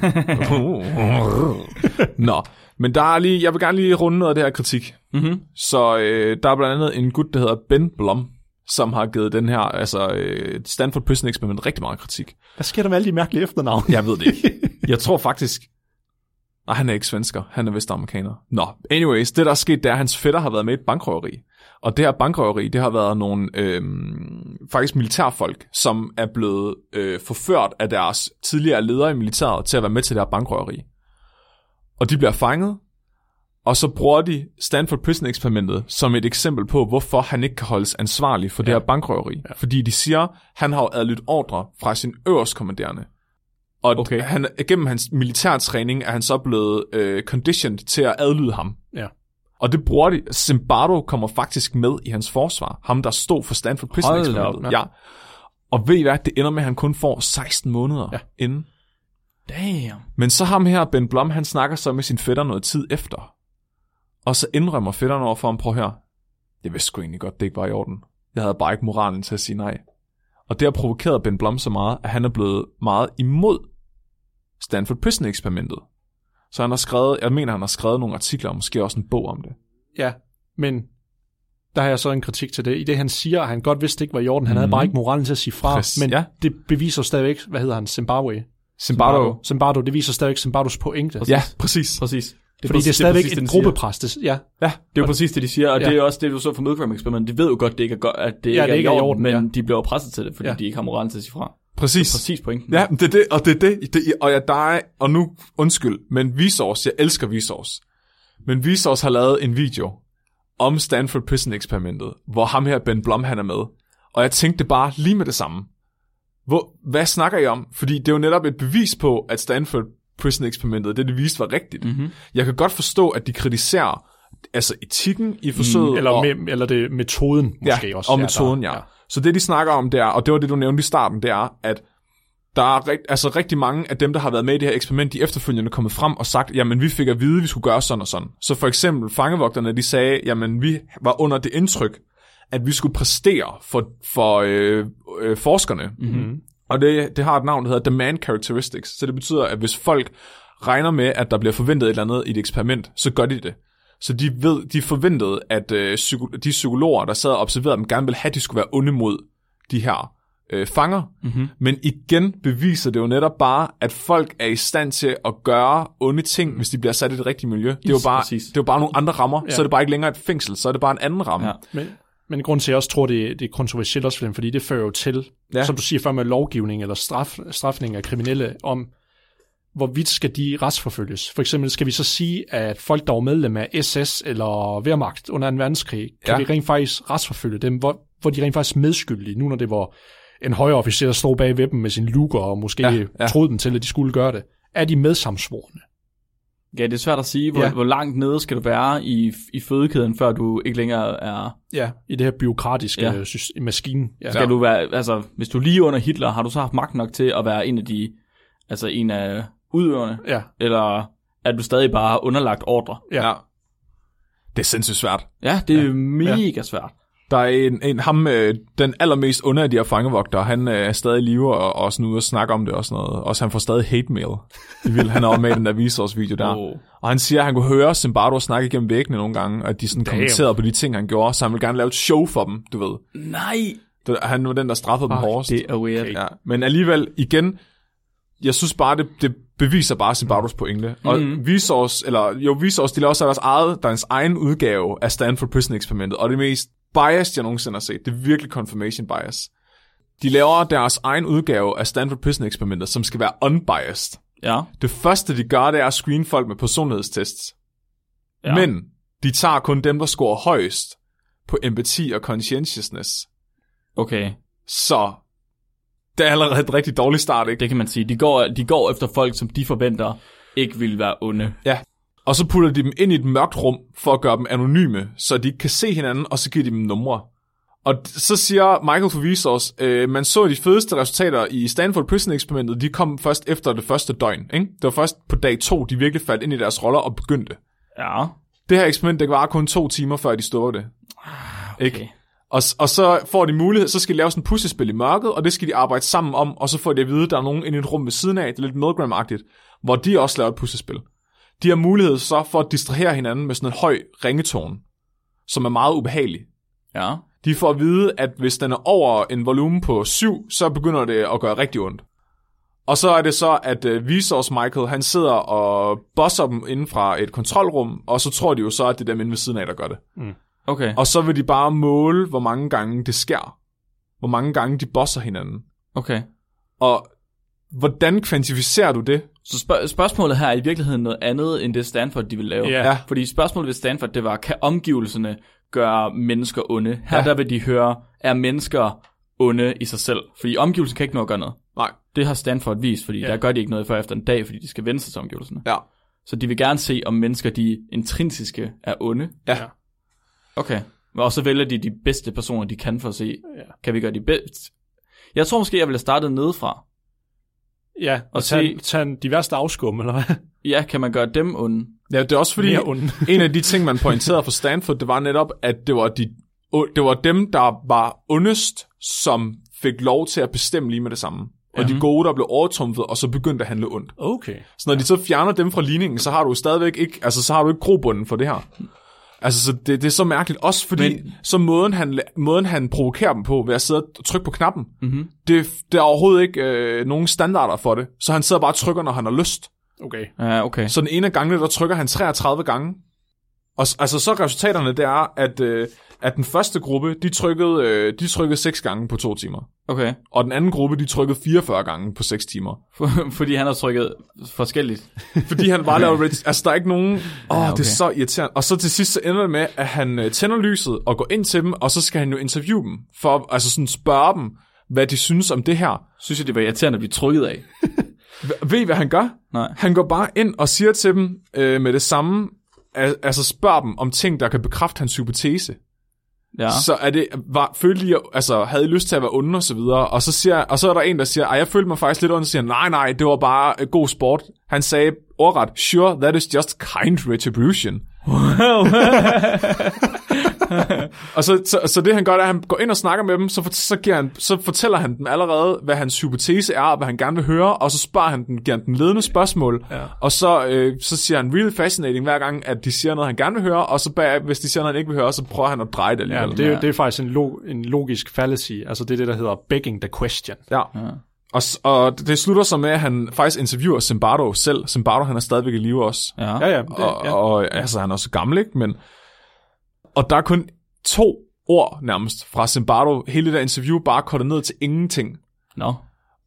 Nå, men der er lige, jeg vil gerne lige runde noget af det her kritik. Mm-hmm. Så øh, der er blandt andet en gut, der hedder Ben Blom, som har givet den her, altså øh, Stanford Prison Experiment rigtig meget kritik. Hvad sker der med alle de mærkelige efternavne? Jeg ved det ikke. Jeg tror faktisk... Nej, han er ikke svensker. Han er vist amerikaner. Nå, anyways, det der er sket, det er, at hans fætter har været med i et bankrøveri. Og det her bankrøveri, det har været nogle øhm, faktisk militærfolk, som er blevet øh, forført af deres tidligere ledere i militæret til at være med til det her bankrøveri. Og de bliver fanget, og så bruger de Stanford Prison eksperimentet som et eksempel på, hvorfor han ikke kan holdes ansvarlig for det Ja. her bankrøveri. Ja. Fordi de siger, han har jo adlydt ordre fra sin øverstkommanderende. Og okay. Han, gennem hans militærtræning er han så blevet øh, conditioned til at adlyde ham. Ja. Og det bruger de. Zimbardo kommer faktisk med i hans forsvar. Ham, der stod for Stanford Prison op. Ja. Og ved I hvad? Det ender med, at han kun får 16 måneder ja. inden. Damn. Men så ham her, Ben Blom, han snakker så med sin fætter noget tid efter. Og så indrømmer fætteren over for ham, prøv her. Jeg vidste sgu egentlig godt, det ikke var i orden. Jeg havde bare ikke moralen til at sige nej. Og det har provokeret Ben Blom så meget, at han er blevet meget imod Stanford Prison eksperimentet. Så han har skrevet, jeg mener, han har skrevet nogle artikler, og måske også en bog om det. Ja, men der har jeg så en kritik til det. I det, han siger, at han godt vidste, ikke var i orden. Han havde Mhm. bare ikke moralen til at sige fra. Præcis, Men ja. det beviser stadigvæk, hvad hedder han, Zimbabwe. Zimbardo. Zimbardo, det viser stadigvæk Zimbardos pointe. Ja, præcis. Præcis. Det Fordi det er præcis- stadigvæk præcis det, et den siger. gruppepres. Det, ja, Ja, Det er jo præcis det, de siger, og Ja. det er også det, du så fra Milgram Experiment. De ved jo godt, det ikke er, godt, at det Ja, ikke, det ikke er i orden, men ja. de bliver presset til det, fordi ja. de ikke har moralen til at sige fra. Præcis. Præcis pointen. Ja, det er det, og det er det, det og jeg dig, og nu, undskyld, men Vsauce, jeg elsker Vsauce, men Vsauce har lavet en video om Stanford Prison eksperimentet, hvor ham her, Ben Blom, han er med, og jeg tænkte bare lige med det samme. Hvor, hvad snakker I om? Fordi det er jo netop et bevis på, at Stanford Prison eksperimentet, det det viste var rigtigt. Mm-hmm. Jeg kan godt forstå, at de kritiserer altså etikken i forsøget. Mm, eller, og, med, eller det metoden måske ja, også. og Ja, metoden, der- ja. Så det, de snakker om, det er, og det var det, du nævnte i starten, det er, at der er rigt, altså rigtig mange af dem, der har været med i det her eksperiment, de efterfølgende er kommet frem og sagt, jamen vi fik at vide, at vi skulle gøre sådan og sådan. Så for eksempel fangevogterne, de sagde, jamen vi var under det indtryk, at vi skulle præstere for, for øh, øh, forskerne. Mm-hmm. Og det, det har et navn, der hedder demand characteristics. Så det betyder, at hvis folk regner med, at der bliver forventet et eller andet i et eksperiment, så gør de det. Så de ved, de forventede, at øh, psyko, de psykologer, der sad og observerede dem, gerne ville have, at de skulle være onde mod de her øh, fanger. Mm-hmm. Men igen beviser det jo netop bare, at folk er i stand til at gøre onde ting, hvis de bliver sat i det rigtige miljø. Det er jo bare, præcis. det er jo bare nogle andre rammer. Ja. Så er det bare ikke længere et fængsel, så er det bare en anden ramme. Ja. Men, men grund til, at jeg også tror, det, det er kontroversielt også for dem, fordi det fører jo til, Ja. ja. som du siger før med lovgivning eller straf, strafning af kriminelle, om hvorvidt skal de retsforfølges. For eksempel skal vi så sige, at folk, der var medlem af SS eller Wehrmacht under 2. verdenskrig, kan Ja. vi rent faktisk retsforfølge dem, hvor, hvor de rent faktisk medskyldige, nu når det var en højere officer, der stod bag ved dem med sin luker og måske Ja, ja, troede dem til, at de skulle gøre det. Er de medsamsvorene? Ja, det er svært at sige, hvor, Ja. hvor langt nede skal du være i, i fødekæden, før du ikke længere er... Ja, i det her byråkratiske Ja. ja. maskine. Ja. Skal du være, altså, hvis du lige under Hitler, har du så haft magt nok til at være en af de, altså en af udøverne? ja. Eller er du stadig bare underlagt ordre? Ja. ja. Det er sindssygt svært. Ja, det er ja. mega svært. Der er en, en ham, øh, den allermest onde af de her fangevogtere, han øh, er stadig i live og, og sådan ude og snakke om det og sådan noget. Også han får stadig hate mail. Det vil han er også med i den der video der. Oh. Og han siger, at han kunne høre Zimbardo snakke igennem væggene nogle gange, og at de sådan Damn. kommenterede på de ting, han gjorde, så han ville gerne lave et show for dem, du ved. Nej, Det- Han var den, der straffede dem hårdest. Det er weird. Okay. Ja, men alligevel, igen, jeg synes bare, det, det beviser bare Zimbardos pointe. Og Mhm. Vsauce, eller jo, Vsauce, de laver så deres, eget, deres egen udgave af Stanford Prison Experimentet, og det mest biased, jeg nogensinde har set. Det er virkelig confirmation bias. De laver deres egen udgave af Stanford Prison Experimentet, som skal være unbiased. Ja. Det første, de gør, det er at screene folk med personlighedstests. Ja. Men de tager kun dem, der scorer højst på empati og conscientiousness. Okay, Så det er allerede et rigtig dårligt start, ikke? det kan man sige. De går, de går efter folk, som de forventer ikke vil være onde. Ja. Og så putter de dem ind i et mørkt rum for at gøre dem anonyme, så de ikke kan se hinanden, og så giver de dem numre. Og så siger Michael Vsauce, øh, man så de fedeste resultater i Stanford Prison Experimentet, de kom først efter det første døgn. Ikke? Det var først på dag to, de virkelig faldt ind i deres roller og begyndte. Ja. Det her eksperiment, det var kun to timer, før de stod det. Okay. Ikke? Og, og så får de mulighed, så skal de lave sådan et puslespil i mørket, og det skal de arbejde sammen om, og så får de at vide, at der er nogen inde i et rum ved siden af, det er lidt Milgram-agtigt, hvor de også laver et puslespil. De har mulighed så for at distrahere hinanden med sådan en høj ringetone, som er meget ubehagelig. Ja. De får at vide, at hvis den er over en volumen på 7, så begynder det at gøre rigtig ondt. Og så er det så, at uh, Vsauce Michael, han sidder og bosser dem inden fra et kontrolrum, og så tror de jo så, at det er dem inde ved siden af, der gør det. Okay. Og så vil de bare måle, hvor mange gange det sker. Hvor mange gange de bosser hinanden. Okay. Og hvordan kvantificerer du det? Så spørg- spørgsmålet her er i virkeligheden noget andet, end det Stanford, de vil lave. Ja. Fordi spørgsmålet ved Stanford, det var, kan omgivelserne gøre mennesker onde? Her Ja. der vil de høre, er mennesker onde i sig selv? Fordi omgivelsen kan ikke nå at gøre noget. Nej. Det har Stanford vist, fordi Ja. ja. der gør de ikke noget før efter en dag, fordi de skal vende sig til omgivelserne. Ja. Så de vil gerne se, om mennesker, de intrinsiske, er onde. Ja. Ja. Okay. Og så vælger de de bedste personer, de kan for at se, Ja. kan vi gøre de bedste. Jeg tror måske, jeg ville have startet nedefra. Ja, og, Og tage, se- tage de værste afskum, eller hvad? Ja, kan man gøre dem onde? Ja, det er også fordi, en af de ting, man pointerede for Stanford, det var netop, at det var, de, det var dem, der var ondest, som fik lov til at bestemme lige med det samme. Og de gode, der blev overtrumfet, og så begyndte at handle ondt. Okay. Så når de så fjerner dem fra ligningen, så har du stadigvæk ikke, altså så har du ikke grobunden for det her. Altså, så det, det er så mærkeligt. Også fordi, Men... Så måden han, måden han provokerer dem på, ved at sidde og trykke på knappen, Mm-hmm. det, det er overhovedet ikke øh, nogen standarder for det. Så han sidder bare og trykker, når han har lyst. Okay. Ja, okay. Så den ene af gangene, der trykker han 33 gange. Og altså så resultaterne, det er, at, øh, at den første gruppe, de trykkede, øh, de trykkede 6 gange på 2 timer. Okay. Og den anden gruppe, de trykkede 44 gange på 6 timer. Fordi han har trykket forskelligt. Fordi han bare laver... ret- Altså, der er ikke nogen... Åh, oh, Ja, okay. okay. det er så irriterende. Og så til sidst, så ender det med, at han øh, tænder lyset og går ind til dem, og så skal han jo interviewe dem, for altså sådan spørge dem, hvad de synes om det her. Synes jeg, det var irriterende at blive trykket af. Ved I, hvad han gør? Nej. Han går bare ind og siger til dem øh, med det samme, al- altså spørger dem om ting, der kan bekræfte hans hypotese. Ja. Så er det, var, følte I, altså, havde I lyst til at være onde og så videre, og så, siger, og så er der en, der siger, jeg følte mig faktisk lidt ondt, og siger, nej, nej, det var bare øh, god sport. Han sagde ordret, sure, that is just kind retribution. Og så, så, så det han gør, det er, at han går ind og snakker med dem, så, for, så, giver han, så fortæller han dem allerede, hvad hans hypotese er, og hvad han gerne vil høre, og så spørger han den, giver han den ledende spørgsmål, Ja. og så, øh, så siger han really fascinating hver gang, at de siger noget, han gerne vil høre, og så bag, hvis de siger noget, han ikke vil høre, så prøver han at dreje det Ja, alligevel. det, er, Ja. det er faktisk en, log, en logisk fallacy. Altså det er det, der hedder begging the question. Ja. Ja. Og, og det slutter så med, at han faktisk interviewer Zimbardo selv. Zimbardo, han er stadigvæk i live også. Ja. Ja, ja. Det, Og, ja. og altså, han er også gammel, ikke? Men, og der er kun to ord nærmest fra Zimbardo. Hele det der interview bare kortet ned til ingenting. Nå.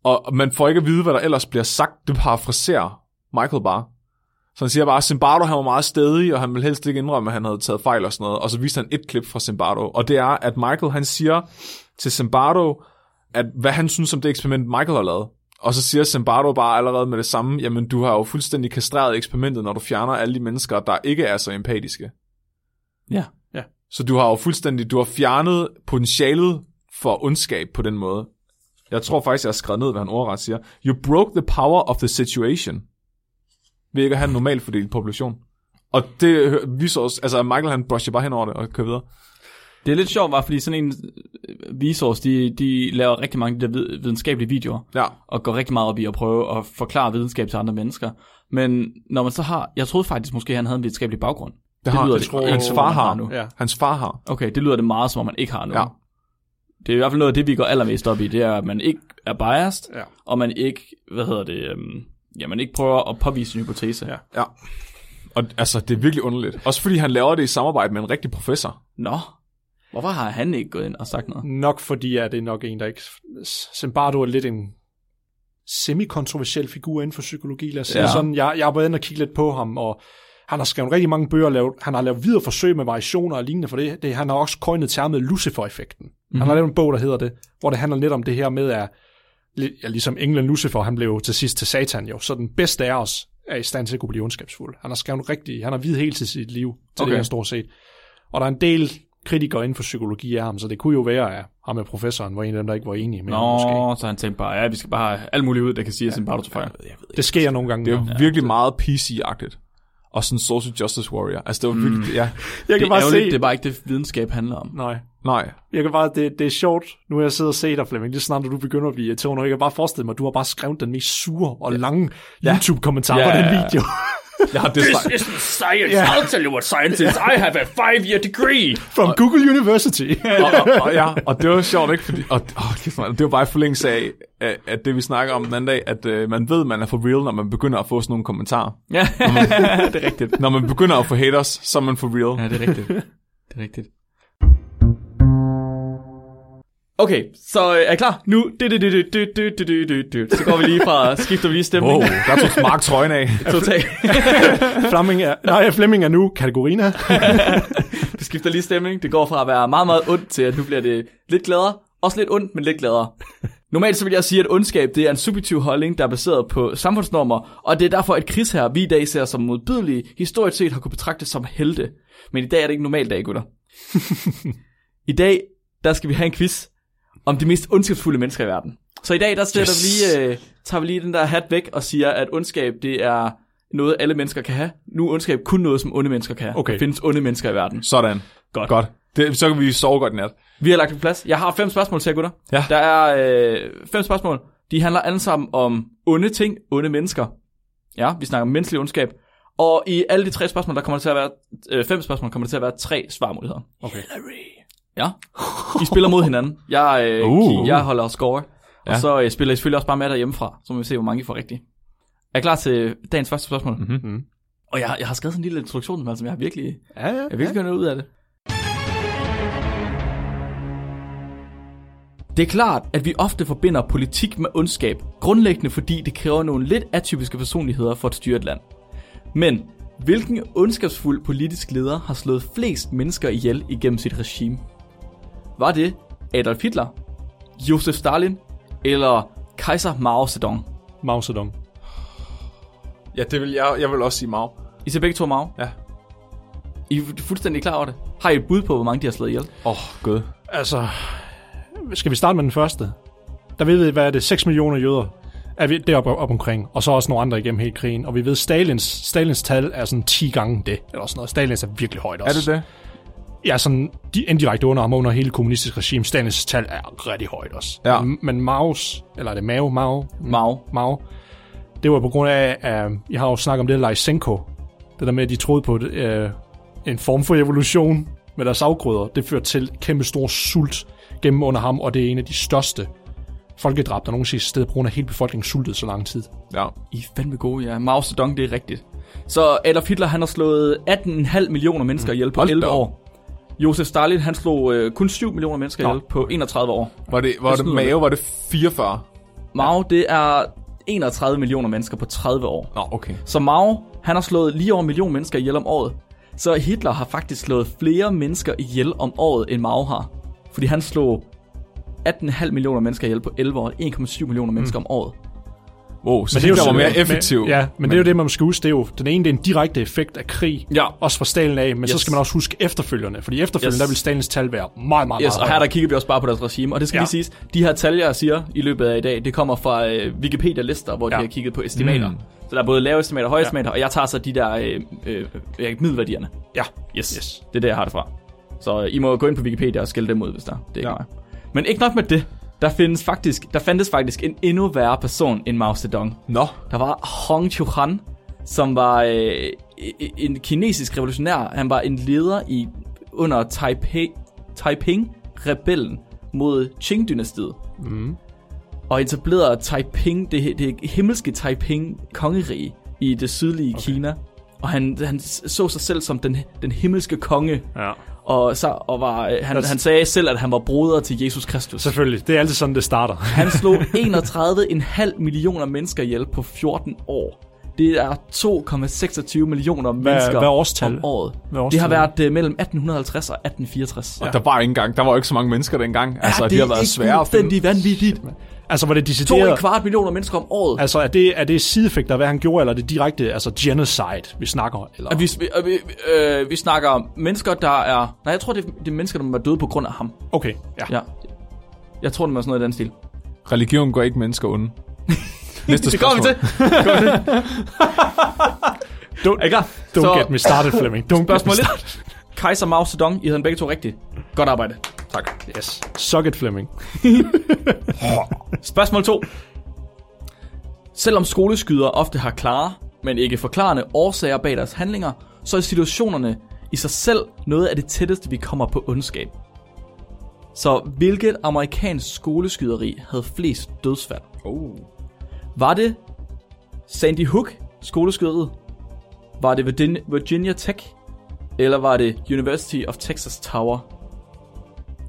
Og man får ikke at vide, hvad der ellers bliver sagt. Det parafraserer Michael bare. Så han siger bare, at Zimbardo han var meget stedig, og han ville helst ikke indrømme, at han havde taget fejl og sådan noget. Og så viste han et klip fra Zimbardo. Og det er, at Michael han siger til Zimbardo, at hvad han synes om det eksperiment, Michael har lavet. Og så siger Zimbardo bare allerede med det samme, jamen du har jo fuldstændig kastreret eksperimentet, når du fjerner alle de mennesker, der ikke er så empatiske. Ja. Så du har jo fuldstændig, du har fjernet potentialet for ondskab på den måde. Jeg tror faktisk, jeg har skrevet ned, hvad han ordret siger. You broke the power of the situation. Ved ikke at have en normal fordelt population. Og det viser os, altså Michael han brusher bare hen over det og kører videre. Det er lidt sjovt, bare fordi sådan en øh, Vsauce, de, de laver rigtig mange der vid- videnskabelige videoer, Ja, og går rigtig meget op i at prøve at forklare videnskab til andre mennesker. Men når man så har, jeg troede faktisk måske, han havde en videnskabelig baggrund. det, har lyder det, det- hans det- far man har nu. ja. Hans far har. Okay, det lyder det meget, som om man ikke har noget. Ja. Det er i hvert fald noget af det, vi går allermest op i, det er, at man ikke er biased, Ja. og man ikke, hvad hedder det, øhm, ja, man ikke prøver at påvise en hypotese. Ja. Ja. Og altså, det er virkelig underligt. Også fordi han laver det i samarbejde med en rigtig professor. Nå, hvorfor har han ikke gået ind og sagt noget? Nok fordi, at det er nok en, der ikke... Zimbardo er lidt en semi-kontroversiel figur inden for psykologi, lad os sige Ja. sådan. Jeg, jeg har været inde og kigge lidt på ham, og han har skrevet rigtig mange bøger, lavet, han har lavet videre forsøg med variationer og lignende for det. det han har også coinet termet Lucifer-effekten. Mm-hmm. Han har lavet en bog, der hedder det, hvor det handler lidt om det her med, at ja, ligesom englen Lucifer, han blev til sidst til satan jo, så den bedste af os er i stand til at kunne blive ondskabsfuld. Han har skrevet rigtig, han har videt helt til sit liv, til. Okay. det her stort set. Og der er en del kritikere inden for psykologi af ham, så det kunne jo være, at ham med professoren var en af dem, der ikke var enige med ham, måske. Nå, så han tænkte bare, ja, vi skal bare have alt muligt ud, der kan sige, at Zimbardo tog fejl. Det sker nogle gange. Det er jo. jo virkelig meget PC-agtigt. Og sådan social justice warrior. Altså, det var virkelig, ja. Jeg Det kan er bare se... det er bare ikke det, videnskab handler om. Nej. Nej. Jeg kan bare, det, det er sjovt, nu jeg siddet og set dig, Flemming, lige snart du begynder at blive irriterende, og jeg kan bare forestille mig, at du har bare skrevet den mest sure og lange YouTube-kommentar Ja, på den ja, ja. video. Jeg har det isn't science. Yeah. I'll tell you what science is. I have a five-year degree. From Google University. og, og, og, ja, og det var sjovt, ikke? Fordi, og, man, det var bare i forlængelse af, at, det vi snakker om den anden dag, at øh, man ved, man er for real, når man begynder at få sådan nogle kommentarer. Ja, det er rigtigt. Når man begynder at få haters, så er man for real. Ja, det er rigtigt. Det er rigtigt. Okay, så øh, er I klar? Nu. det det det det det det. Så går vi lige fra, skifter vi lige stemning. Wow, der tog Mark trøjen af. Totalt. Fleming er, nej, Flemming er nu kategorina. du skifter lige stemning. Det går fra at være meget, meget ondt til, at nu bliver det lidt gladere. Også lidt ondt, men lidt gladere. Normalt så vil jeg sige, at ondskab det er en subjektiv holdning, der er baseret på samfundsnormer, og det er derfor, at krigsherrer, vi i dag ser som modbydelige, historisk set har kunne betragtes som helte. Men i dag er det ikke normal dag, gutter. I dag, der skal vi have en quiz, om de mest ondskabsfulde mennesker i verden. Så i dag, der Yes. vi lige, øh, tager vi lige den der hat væk og siger, at ondskab, det er noget, alle mennesker kan have. Nu er ondskab kun noget, som onde mennesker kan have. Okay. Der findes onde mennesker i verden. Sådan. Godt. Godt. Det, så kan vi sove godt i nat. Vi har lagt på plads. Jeg har fem spørgsmål til jer, gutter. Ja. Der er øh, fem spørgsmål. De handler alle sammen om onde ting, onde mennesker. Ja, vi snakker om menneskelig ondskab. Og i alle de tre spørgsmål, der kommer til at være, øh, fem spørgsmål, kommer der til at være tre svarmuligheder. Okay. Ja. I spiller mod hinanden. Jeg, øh, Uh. jeg holder score. Og Ja. så øh, spiller I selvfølgelig også bare med derhjemmefra. Så må vi se, hvor mange I får rigtigt. Er I klar til dagens første spørgsmål? Mhm. Og jeg, jeg har skrevet sådan en lille introduktion, altså jeg har virkelig, Ja, ja. jeg har virkelig gjort noget ud af det. Det er klart, at vi ofte forbinder politik med ondskab, grundlæggende fordi det kræver nogle lidt atypiske personligheder for at styre et land. Men hvilken ondskabsfuld politisk leder har slået flest mennesker ihjel igennem sit regime? Var det Adolf Hitler, Josef Stalin eller kejser Mao Zedong? Mao Zedong. Ja, det vil jeg, jeg vil også sige Mau. I ser begge to Mao? Ja. I er fuldstændig klar over det. Har I et bud på, hvor mange de har slået ihjel? Åh, oh, gud. Altså, skal vi starte med den første? Der ved vi, hvad er det, 6 millioner jøder er vi deroppe op omkring, og så også nogle andre igennem hele krigen. Og vi ved, Stalins, Stalins tal er sådan 10 gange det, eller sådan noget. Stalins er virkelig højt Er også. det det? Ja, sådan de indirekte under ham under hele kommunistisk regime. Stalins tal er rigtig højt også. Ja. Men, men Maos, eller er det Mao, Mao, Mao. Mao, det var på grund af, at jeg har jo snakket om det der Lysenko. Det der med, at de troede på det, øh, en form for evolution med deres afgrøder. Det førte til kæmpe stor sult gennem under ham, og det er en af de største folkedrab, der nogensinde er sted på grund af hele befolkningen sultede så lang tid. Ja. I er fandme gode, ja. Mao Zedong, det er rigtigt. Så Adolf Hitler, han har slået 18,5 millioner mennesker ihjel på Hold da 11 op. år. Josef Stalin, han slog øh, kun 7 millioner mennesker ihjel på 31 år. Var det, var det Mao, var det 44? Mao, det er 31 millioner mennesker på 30 år. Nå, okay. Så Mao, han har slået lige over en million mennesker ihjel om året. Så Hitler har faktisk slået flere mennesker ihjel om året, end Mao har. Fordi han slog 18,5 millioner mennesker ihjel på 11 år. 1,7 millioner mennesker om året. Wow, så Men det er jo Hitler var mere effektiv. Men, ja, men, men det er jo det, man skal huske. Det er jo, den ene det er en direkte effekt af krig, Ja. også fra Stalin af, men yes. så skal man også huske efterfølgende, fordi efterfølgende, Yes. der vil Stalins tal være meget, meget, Yes, meget og her der kigger vi også bare på deres regime, og det skal ja. Ja. lige siges, de her tal, jeg siger i løbet af i dag, det kommer fra øh, Wikipedia-lister, hvor ja. Ja. de har kigget på estimater. Mm. Så der er både lave estimater og høje estimater, og jeg tager så de der øh, øh, middelværdierne. Ja, Yes. Yes. det er der, jeg har det fra. Så øh, I må gå ind på Wikipedia og skille dem ud, hvis der. Det er Ja. ja. mig. Men ikke nok med det. Der, findes faktisk, der fandtes faktisk en endnu værre person end Mao Zedong. Nå, Der var Hong Chuhan, som var øh, en kinesisk revolutionær. Han var en leder i under Taipei, Taiping-rebellen mod Qing-dynastiet. Mm. Og etablerede Taiping, det, det himmelske Taiping kongerige i det sydlige okay. Kina. Og han, han så sig selv som den, den himmelske konge. Ja. Og, så, og var, øh, han, That's- han sagde selv, at han var broder til Jesus Kristus. Selvfølgelig. Det er altid sådan, det starter. Han slog 31,5 millioner mennesker ihjel på 14 år. Det er 2,26 millioner mennesker hvad årstal? om året. Hvad årstal? Det har været uh, mellem 1850 og 1864. Og der var ikke engang, der var jo ikke så mange mennesker dengang. Altså, det de har er været ikke svære at finde. fuldstændig vanvittigt. Altså, var det To decideret... en kvart millioner mennesker om året. Altså, er det, er det sideeffekter af, hvad han gjorde, eller er det direkte altså genocide, vi snakker? Eller? Og vi, vi, øh, vi, øh, vi snakker om mennesker, der er... Nej, jeg tror, det er, det er mennesker, der var døde på grund af ham. Okay, ja. Ja. Jeg tror, det var sådan noget i den stil. Religion går ikke mennesker onde. Næste Det kommer vi spørgsmål. til. Kommer vi til. Don't, Er don't Så- get me started, Flemming. Don't Spørgsmål get me 1. started. Kaiser Mao Zedong, I havde den begge to rigtigt. Godt arbejde. Tak. Yes. Suck it, Flemming. Spørgsmål 2. Selvom skoleskyder ofte har klare, men ikke forklarende årsager bag deres handlinger, så er situationerne i sig selv noget af det tætteste, vi kommer på ondskab. Så hvilket amerikansk skoleskyderi havde flest dødsfald? Oh. Var det Sandy Hook skoleskyderiet? Var det Virginia, Virginia Tech? Eller var det University of Texas Tower?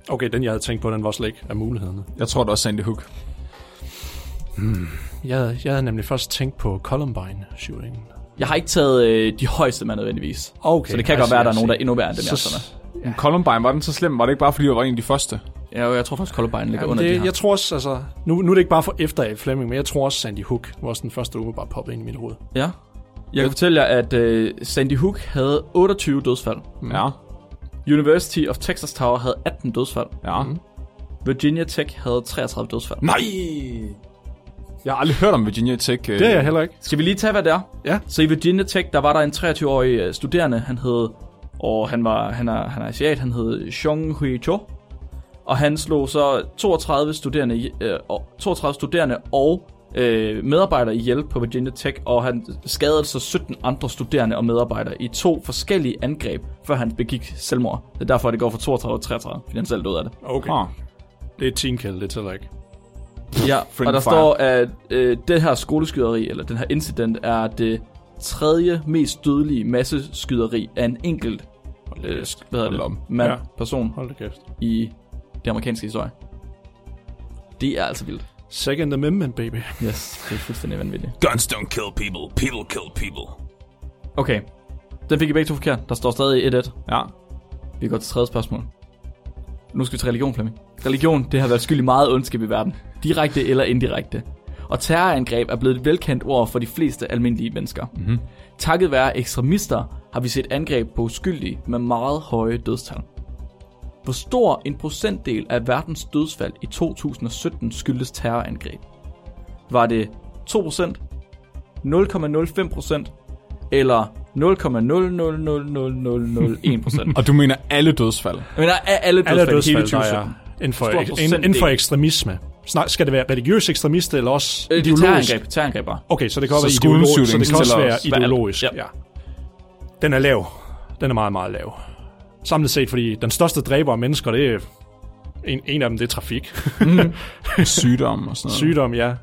Okay, den jeg havde tænkt på, den var slet ikke af mulighederne. Jeg tror, det var Sandy Hook. Jeg, havde- jeg havde nemlig først tænkt på Columbine-shootingen. Jeg har ikke taget øh, de højeste med nødvendigvis. Okay, Så det kan I godt være, at der er nogen, der er endnu værre end dem, jeg Så- Ja. Columbine, var den så slem? Var det ikke bare, fordi jeg var en af de første? Ja, jeg tror faktisk, Columbine ligger Jamen under det, de det, her. jeg tror også, altså, nu, nu er det ikke bare for efter af Fleming, men jeg tror også Sandy Hook var også den første, der bare poppede ind i mit hoved. Ja. Jeg kan fortælle jer, at øh, Sandy Hook havde 28 dødsfald. Ja. University of Texas Tower havde 18 dødsfald. Ja. Virginia Tech havde 33 dødsfald. Nej! Jeg har aldrig hørt om Virginia Tech. øh. Det er jeg heller ikke. Skal vi lige tage, hvad det er? Ja. Så i Virginia Tech, der var der en 23-årig øh, studerende, han hed, og han var, han er, han er asiat, han hed Xiong Hui Cho. Og han slog så 32 studerende, øh, og- 32 studerende og øh, medarbejdere ihjel på Virginia Tech, og han skadede så 17 andre studerende og medarbejdere i to forskellige angreb, før han begik selvmord. Det er derfor, det går fra 32 til 33, fordi han selv døde af det. Okay. Ah. Det er teen kill, det er heller ikke. Ja, Friend og der fire. står, at øh, det her skoleskyderi, eller den her incident, er det tredje mest dødelige masseskyderi af en enkelt øh, hvad hedder det, mand, Ja. person Hold i det amerikanske historie. Det er altså vildt. Second Amendment, baby. Yes, det er fuldstændig vanvittigt. Guns don't kill people. People kill people. Okay, den fik I begge to forkert. Der står stadig 1-1. Ja. Vi går til tredje spørgsmål. Nu skal vi til religion, Flemming. Religion, det har været skyld i meget ondskab i verden. Direkte eller indirekte. Og terrorangreb er blevet et velkendt ord for de fleste almindelige mennesker. Mm-hmm. Takket være ekstremister har vi set angreb på uskyldige med meget høje dødstal. Hvor stor en procentdel af verdens dødsfald i 2017 skyldes terrorangreb? Var det 2%, 0,05% eller 0,0000001%? Og du mener alle dødsfald? Jeg mener, er alle dødsfald, Alle hele dødsfald, der 2017. er inden for, inden, inden for ekstremisme. Snak, skal det være religiøs ekstremist, eller også Øh, det er ideologisk? terrorangreb, terrorangreb bare. Okay, så det kan også Så være ideologisk, så det kan også være ideologisk. Ja. Ja. Den er lav. Den er meget, meget lav. Samlet set, fordi den største dræber af mennesker, det er en, en af dem, det er trafik. Sygdom og sådan noget. Sygdom, ja.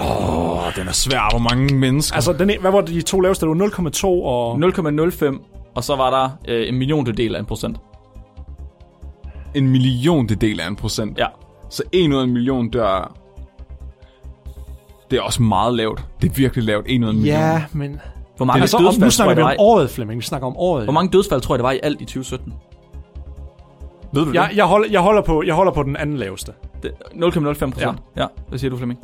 Åh, oh, den er svær. Hvor mange mennesker? Altså, den, hvad var de to laveste? Det var 0,2 og... 0,05, og så var der øh, en milliondel af en procent. en million det del af en procent. Ja. Så en ud af en million dør... Det er også meget lavt. Det er virkelig lavt. En ud af en million. Ja, men... Hvor mange, Altså, om, dødsfald, nu tror snakker vi om året, Flemming. Vi snakker om året. hvor mange dødsfald tror jeg, der var i alt i 2017? Ved du Jeg, det? jeg, holder, jeg, holder på, jeg holder på den anden laveste. Det- 0,05 procent. Ja. ja. Hvad siger du, Flemming?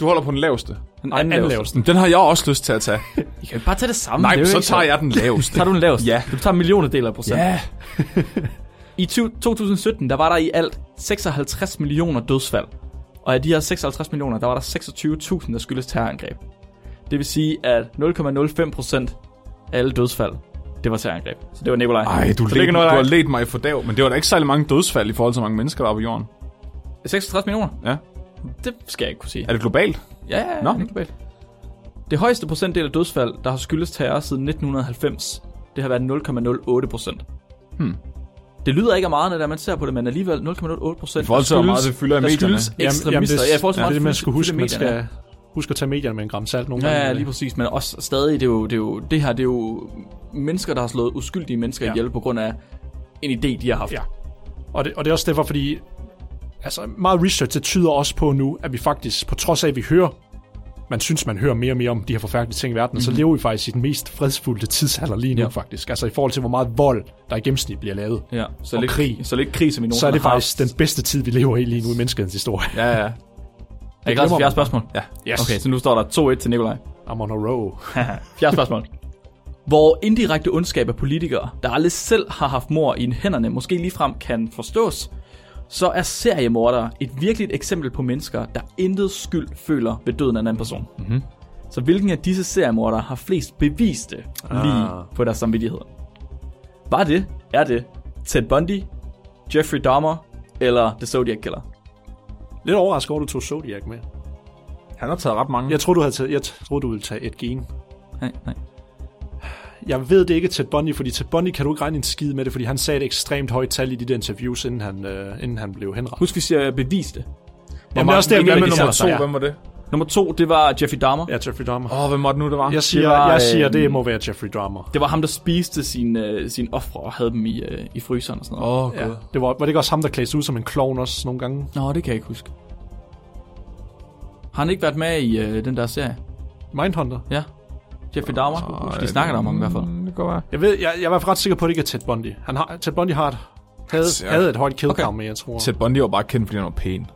Du holder på den laveste. Den Nej, anden laveste. Den har jeg også lyst til at tage. I kan bare tage det samme. Nej, det er så tager jeg den laveste. Tager du den laveste? Ja. Du tager en millionedel af procent. Ja. I 20, 2017, der var der i alt 56 millioner dødsfald. Og af de her 56 millioner, der var der 26.000, der skyldes terrorangreb. Det vil sige, at 0,05 procent af alle dødsfald, det var terrorangreb. Så det var Nikolaj. Ej, du, led, det er du har ledt mig for dag, men det var da ikke særlig mange dødsfald i forhold til, mange mennesker, der var på jorden. 66 millioner? Ja. Det skal jeg ikke kunne sige. Er det globalt? Ja, ja, ja. Nå. Det, er globalt. det højeste procentdel af dødsfald, der har skyldes terror siden 1990, det har været 0,08 procent. Det lyder ikke af meget, når man ser på det, men alligevel 0,08 procent. I forhold til, hvor meget det fylder i medierne. skyldes Jamen, ekstremister. det, ja, i forhold til, ja, det, man skulle huske, man skal huske at tage medierne med en gram salt nogle Ja, gange. ja, lige præcis. Men også stadig, det er jo det, er jo, det her, det er jo mennesker, der har slået uskyldige mennesker Ja. ihjel på grund af en idé, de har haft. Ja. Og det, og det er også derfor, fordi altså, meget research det tyder også på nu, at vi faktisk, på trods af, at vi hører, man synes, man hører mere og mere om de her forfærdelige ting i verden, mm-hmm. så lever vi faktisk i den mest fredsfulde tidsalder lige nu Ja. faktisk. Altså i forhold til, hvor meget vold, der i gennemsnit bliver lavet. Ja, så Og lidt krig. Så lidt krig, som vi Så er det faktisk den bedste tid, vi lever i lige nu i menneskehedens historie. Ja, ja. Er I klar til glemmer fjerde man. spørgsmål? Ja. Yes. Okay, så nu står der 2-1 til Nikolaj. I'm on a row. Fjerde spørgsmål. Hvor indirekte ondskab af politikere, der aldrig selv har haft mor i hænderne, måske ligefrem kan forstås, så er seriemordere et virkeligt eksempel på mennesker, der intet skyld føler ved døden af en anden person. Mm-hmm. Så hvilken af disse seriemordere har flest beviste lige Ah. på deres samvittighed? Var det, er det Ted Bundy, Jeffrey Dahmer eller The Zodiac Killer? Lidt overrasket over, at du tog Zodiac med. Han har taget ret mange. Jeg troede, du, havde taget, jeg troede, du ville tage et gen. Nej, nej. Jeg ved det ikke Ted Bundy, fordi Ted Bundy kan du ikke regne en skid med det, fordi han sagde et ekstremt højt tal i de der interviews, inden han, øh, inden han blev henrettet. Husk, vi siger beviste. Jamen, det er også det, jeg med nummer to? Hvem var det? Nummer to, det var Jeffrey Dahmer. Ja, Jeffrey Dahmer. Åh, oh, hvem var det nu, det var? Jeg siger, var, jeg siger øh, det må være Jeffrey Dahmer. Det var ham, der spiste sine, øh, sine ofre og havde dem i, øh, i fryseren og sådan noget. Åh, oh, Ja. gud. Det var, var det ikke også ham, der klædte sig ud som en klovn også nogle gange? Nå, det kan jeg ikke huske. Har han ikke været med i øh, den der serie? Mindhunter? Ja. Jeffrey Dahmer? jeg huske. De snakker om ham i hvert fald. Mm, Det godt være. Jeg, ved, jeg, jeg er i hvert fald ret sikker på, at det ikke er Ted Bundy. Han har, Ted Bundy har et, havde, havde et højt kill Okay. count med, jeg tror. Ted Bundy var bare kendt, fordi han var pæn.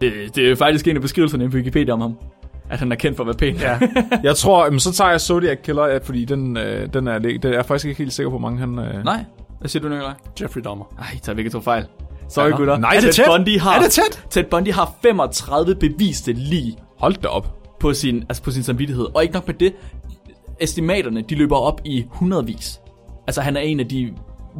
Det, det er faktisk en af beskrivelserne på Wikipedia om ham. At han er kendt for at være pæn. Ja, Jeg tror, jamen, så tager jeg Zodiac Killer, fordi den, øh, den er, det er jeg faktisk ikke helt sikker på, hvor mange han... Øh... Nej. Hvad siger du, Nikolaj? Jeffrey Dahmer. Ej, I tager begge to fejl. Sorry, Ja, gutter. Nej, er det Ted tæt? Bundy har, Er det tæt? Ted Bundy har 35 beviste lige Hold da op. på sin, altså på sin samvittighed. Og ikke nok med det, estimaterne, de løber op i hundredvis. Altså, han er en af de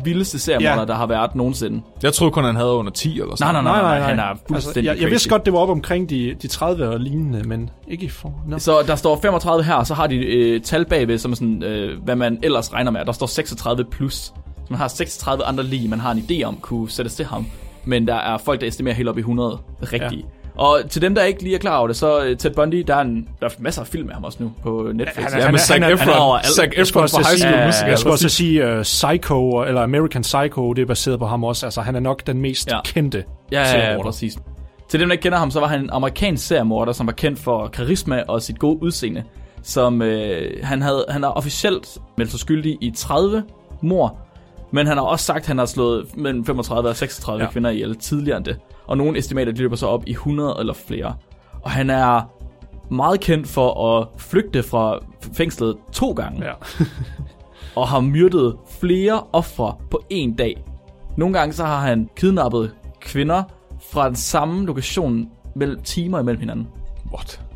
vildeste seriemordere, Ja. der har været nogensinde. Jeg troede kun, han havde under 10 eller Nej, sådan nej, nej, nej, nej, han nej. er Altså, fuldstændig jeg, jeg crazy. vidste godt, det var op omkring de, de 30 og lignende, men ikke i for... No. Så der står 35 her, og så har de øh, tal bagved, som er sådan, øh, hvad man ellers regner med. Der står 36 plus. Så man har 36 andre lige, man har en idé om, kunne sættes til ham. Men der er folk, der estimerer helt op i 100 rigtige. Ja. Og til dem, der ikke lige er klar over det, så øh, Ted Bundy, der er, en, der er masser af film af ham også nu på Netflix. Han er- Ja, han med Zac han Efron. han. Zac Efron fra High sige, School Ja, Musical. jeg skulle også sige uh, Psycho, eller American Psycho, det er baseret på ham også. Altså, han er nok den mest Ja. kendte Ja, ja, ja, præcis. Til dem, der ikke kender ham, så var han en amerikansk seriemorder, som var kendt for karisma og sit gode udseende. Som øh, han, havde, han er officielt meldt sig skyldig i 30 mor, men han har også sagt, at han har slået mellem 35 og 36 ja. Ja. kvinder ihjel tidligere end det. Og nogle estimater de løber så op i 100 eller flere. Og han er meget kendt for at flygte fra fængslet to gange Ja. og har myrdet flere ofre på en dag. Nogle gange så har han kidnappet kvinder fra den samme lokation mellem timer imellem hinanden. What?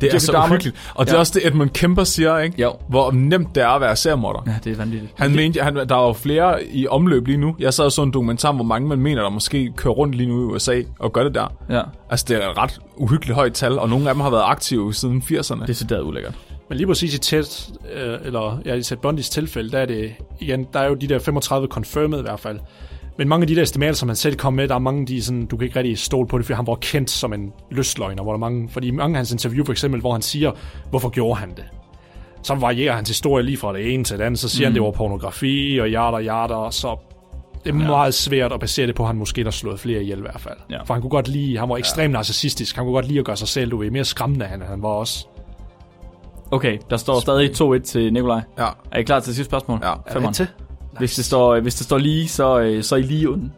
Det er Jeffrey så Dahmer. uhyggeligt. Og det er Ja. også det, Edmund Kemper siger, ikke? Jo. Hvor nemt det er at være seriemorder. Ja, det er vanvittigt. Han mente, han, der er jo flere i omløb lige nu. Jeg sad og så en dokumentar, hvor mange man mener, der måske kører rundt lige nu i USA og gør det der. Ja, Altså, det er et ret uhyggeligt højt tal, og nogle af dem har været aktive siden 80'erne. det er så ulækkert. Men lige præcis i Ted, øh, eller ja, i Ted Bundys tilfælde, der er det, igen, der er jo de der 35 confirmed i hvert fald. Men mange af de der estimater, som han selv kom med, der er mange, de er sådan, du kan ikke rigtig stole på det, fordi han var kendt som en lystløgner, hvor der er mange, fordi mange af hans interview for eksempel, hvor han siger, hvorfor gjorde han det? Så varierer hans historie lige fra det ene til det andet, så siger mm. han, det var pornografi og og hjerter, og så det er meget svært at basere det på, at han måske har slået flere ihjel i hvert fald. Ja. For han kunne godt lide, han var ekstremt narcissistisk, han kunne godt lide at gøre sig selv, du ved, mere skræmmende han, han var også. Okay, der står stadig 2-1 til Nikolaj. Ja. Er I klar til sidste spørgsmål? Ja. Er Femmeren. det til? Hvis, det står, hvis det står lige, så, øh, så er I lige onde.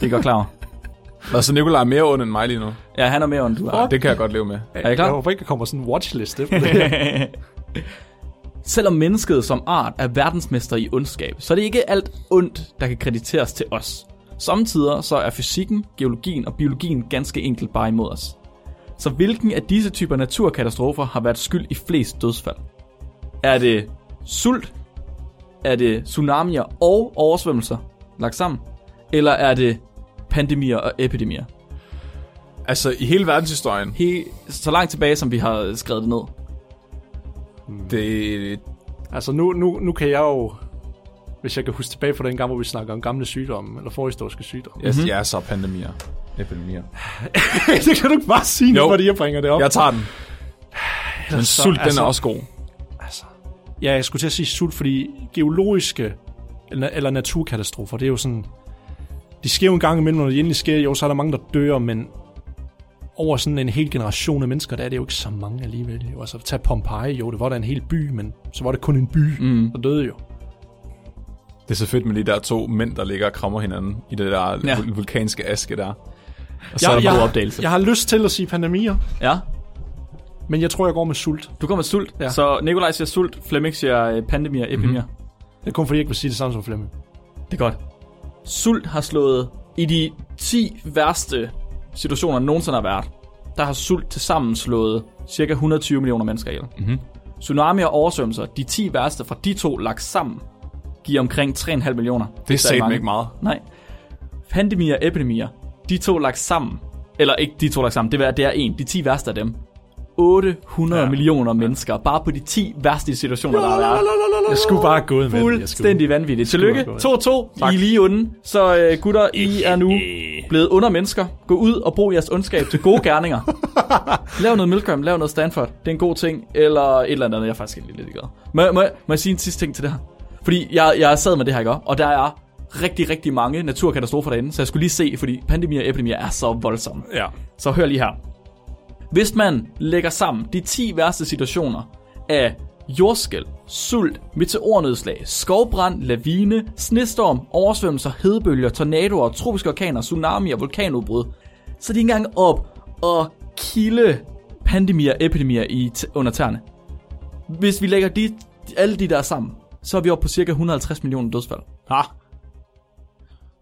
Det går klar. over. Og så Nikolaj er mere ond end mig lige nu. Ja, han er mere onde, du er. Det kan jeg godt leve med. Er I klar? Jeg håber ikke, der kommer sådan en watchlist efter det her. Selvom mennesket som art er verdensmester i ondskab, så er det ikke alt ondt, der kan krediteres til os. Samtidig så er fysikken, geologien og biologien ganske enkelt bare imod os. Så hvilken af disse typer naturkatastrofer har været skyld i flest dødsfald? Er det sult? Er det tsunamier og oversvømmelser lagt sammen? Eller er det pandemier og epidemier? Altså, i hele verdenshistorien, He, så langt tilbage, som vi har skrevet det ned. det, Altså nu, nu, nu kan jeg jo hvis jeg kan huske tilbage på den gang, hvor vi snakker om gamle sygdomme, eller forhistoriske sygdomme. Yes, mm-hmm. Ja, så pandemier. Epidemier. det kan du ikke bare sige, Jo. fordi jeg bringer det op. Jeg tager den. Men så- sult, den altså- er også god. Ja, jeg skulle til at sige sult, fordi geologiske eller, eller naturkatastrofer, det er jo sådan... De sker jo en gang imellem, når det endelig sker, jo, så er der mange, der dør, men over sådan en hel generation af mennesker, der er det jo ikke så mange alligevel. Jo. Altså, tag Pompeji, jo, det var da en hel by, men så var det kun en by, Mm. der døde jo. Det er så fedt med de der to mænd, der ligger og krammer hinanden i det der Ja. ja. vulkanske aske der. Og så Jeg, er der jeg, opdagelse. jeg har lyst til at sige pandemier, Ja, men jeg tror, jeg går med sult. du kommer med sult. Ja. Så Nikolaj siger sult, Flemming siger øh, pandemier, epidemier. Mm-hmm. Det er kun fordi, jeg ikke vil sige det samme som Flemming. Det er godt. Sult har slået i de 10 værste situationer, nogensinde har været. Der har sult til sammen slået cirka 120 millioner mennesker ihjel. Mhm. Tsunami og oversvømmelser, de 10 værste fra de to lagt sammen, giver omkring 3,5 millioner. Det er satme ikke meget. Nej. Pandemier og epidemier, de to lagt sammen, eller ikke de to lagt sammen, det er, det er en, de 10 værste af dem. 800 Ja. millioner mennesker, bare på de 10 værste situationer, der har været. Jeg skulle bare have gået med det. Jeg skulle- Fuldstændig vanvittigt. Tillykke. godt. 2-2. I er lige onde. Så øh, gutter, I er nu blevet under mennesker. Gå ud og brug jeres ondskab til gode gerninger. lav noget Milgram, lav noget Stanford. Det er en god ting. Eller et eller andet, jeg er faktisk ikke lidt glad. Må, må, må jeg sige en sidste ting til det her? Fordi jeg, jeg sad med det her, ikke? Og der er rigtig, rigtig mange naturkatastrofer derinde. Så jeg skulle lige se, fordi pandemier og epidemier er så voldsomme. Ja. Så hør lige her. Hvis man lægger sammen de 10 værste situationer af jordskæl, sult, meteornedslag, skovbrand, lavine, snestorm, oversvømmelser, hedebølger, tornadoer, tropiske orkaner, tsunami og vulkanudbrud, så er de ikke engang op og kilde pandemier og epidemier i under tæerne. Hvis vi lægger de, alle de der sammen, så er vi oppe på cirka 150 millioner dødsfald. Ha.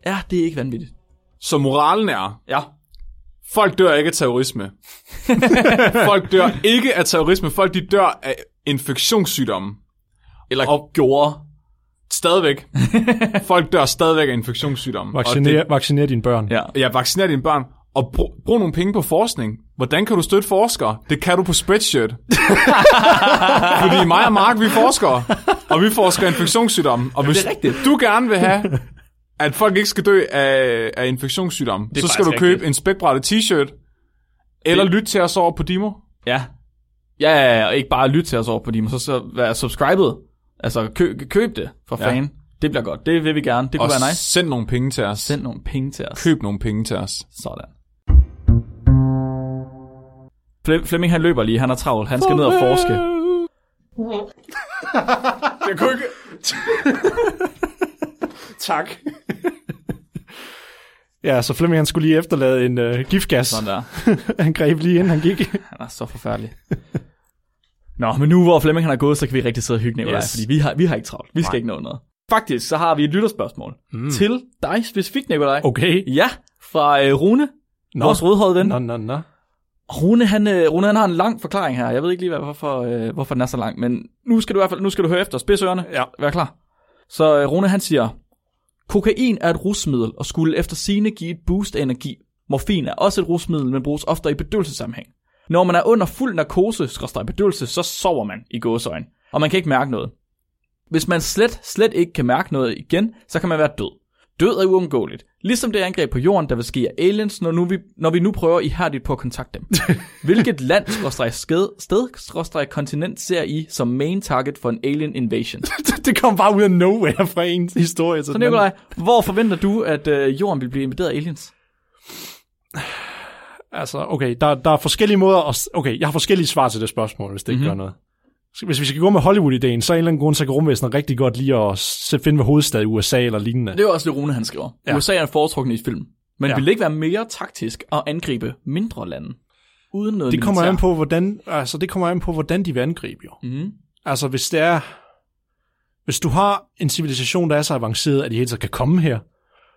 Ja, det er ikke vanvittigt. Så moralen er, Ja, folk dør ikke af terrorisme. folk dør ikke af terrorisme. Folk de dør af infektionssygdomme. eller Og- gjorde. Stadigvæk. folk dør stadigvæk af infektionssygdomme. Vacciner, vacciner dine børn. Ja. Ja, vaccinere dine børn. Og brug, brug nogle penge på forskning. Hvordan kan du støtte forskere? Det kan du på Spreadshirt. Fordi mig og Mark, vi er forskere. Og vi forsker infektionssygdomme. Og hvis det er rigtigt. du gerne vil have, at folk ikke skal dø af, af infektionssygdomme, så skal du købe rigtigt. en spækbrættet t-shirt. Eller Det- lytte til os over på Dimo. Ja. Ja, ja, ja, og ikke bare lytte til os over på Dimo, så, så vær subscribet. Altså, kø, køb det for Ja. fan. Det bliver godt. Det vil vi gerne. Det kunne Og være nice. send nogle penge til os. Send nogle penge til os. Køb nogle penge til os. Sådan. Flem- Flemming han løber lige, han er travlt. Han skal ned og forske. Jeg kunne ikke... Tak. ja, så Flemming han skulle lige efterlade en uh, giftgas. Sådan der. han greb lige inden han gik. Han er så forfærdelig. Nå, men nu hvor Flemming han er gået, så kan vi rigtig sidde og hygge Nikolaj, Yes. yes. fordi vi har, vi har ikke travlt. Vi skal Nej. ikke nå noget. Faktisk, så har vi et lytterspørgsmål mm. til dig specifikt, Nikolaj. Okay. Ja, fra øh, Rune, Nå. vores rødhårede ven. Nå, nå, nå. Rune, han, øh, Rune, han har en lang forklaring her. Jeg ved ikke lige, hvad- hvorfor, øh, hvorfor den er så lang, men nu skal du i hvert fald nu skal du høre efter. Spids ørerne. Ja. Vær klar. Så øh, Rune, han siger, kokain er et rusmiddel og skulle efter sine give et boost af energi. Morfin er også et rusmiddel, men bruges ofte i bedøvelsessammenhæng. Når man er under fuld narkose, skråstrej bedøvelse, så sover man i gåsøjen, og man kan ikke mærke noget. Hvis man slet, slet ikke kan mærke noget igen, så kan man være død. Død er uundgåeligt. Ligesom det angreb på jorden, der vil ske af aliens, når, nu vi, når vi nu prøver ihærdigt på at kontakte dem. Hvilket land, skråstreg sked, sted, skråstreg kontinent ser I som main target for en alien invasion? det kom bare ud af nowhere fra en historie. Så Nikolaj, hvor forventer du, at øh, jorden vil blive invaderet af aliens? Altså, okay, der, der er forskellige måder at... Okay, jeg har forskellige svar til det spørgsmål, hvis det ikke Mhm. gør noget. Hvis vi skal gå med Hollywood-ideen, så er en eller anden grund, så kan rumvæsenet rigtig godt lide at finde, hvad hovedstad i USA eller lignende. Det er også det, Rune han skriver. Ja. USA er foretrukket i film. Men Ja. ja. vil det ikke være mere taktisk at angribe mindre lande? Uden noget Det kommer militær? an på, hvordan, altså, det kommer an på, hvordan de vil angribe, jo. Mm. Altså, hvis det er... Hvis du har en civilisation, der er så avanceret, at de hele tiden kan komme her,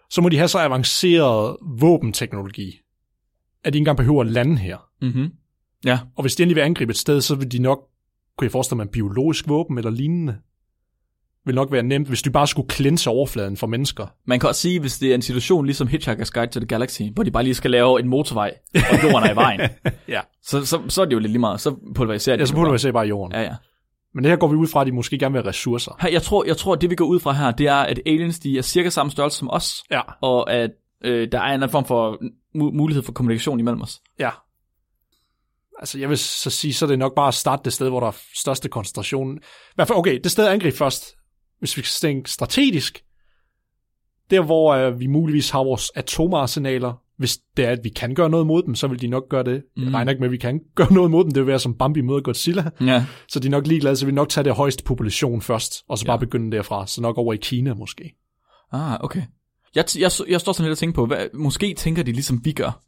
så må de have så avanceret våbenteknologi, at de ikke engang behøver at lande her. Mm-hmm. Ja. Og hvis de endelig vil angribe et sted, så vil de nok, kunne jeg forestille mig, en biologisk våben eller lignende. Vil nok være nemt, hvis de bare skulle klinse overfladen for mennesker. Man kan også sige, hvis det er en situation ligesom Hitchhiker's Guide to the Galaxy, hvor de bare lige skal lave en motorvej, og jorden er i vejen, Ja. så, så, så er det jo lidt lige meget. Så pulveriserer de Ja, så burde bare. du jorden. Ja, ja. Men det her går vi ud fra, at de måske gerne vil have ressourcer. Her, jeg, tror, jeg tror, at det vi går ud fra her, det er, at aliens de er cirka samme størrelse som os, Ja, og at øh, der er en anden form for mu- mulighed for kommunikation imellem os. ja. Altså, jeg vil så sige, så er det nok bare at starte det sted, hvor der er største koncentration. I hvert fald, okay, det sted angreb først. Hvis vi skal tænke strategisk, der hvor øh, vi muligvis har vores atomarsenaler, hvis det er, at vi kan gøre noget mod dem, så vil de nok gøre det. Mm. Jeg regner ikke med, at vi kan gøre noget mod dem. Det vil være som Bambi møder Godzilla. Ja. Så de er nok ligeglade, så vi nok tage det højeste population først, og så bare begynde derfra. Så nok over i Kina måske. Ah, okay. Jeg, jeg, jeg står sådan lidt og tænker på, hvad, måske tænker de ligesom vi gør.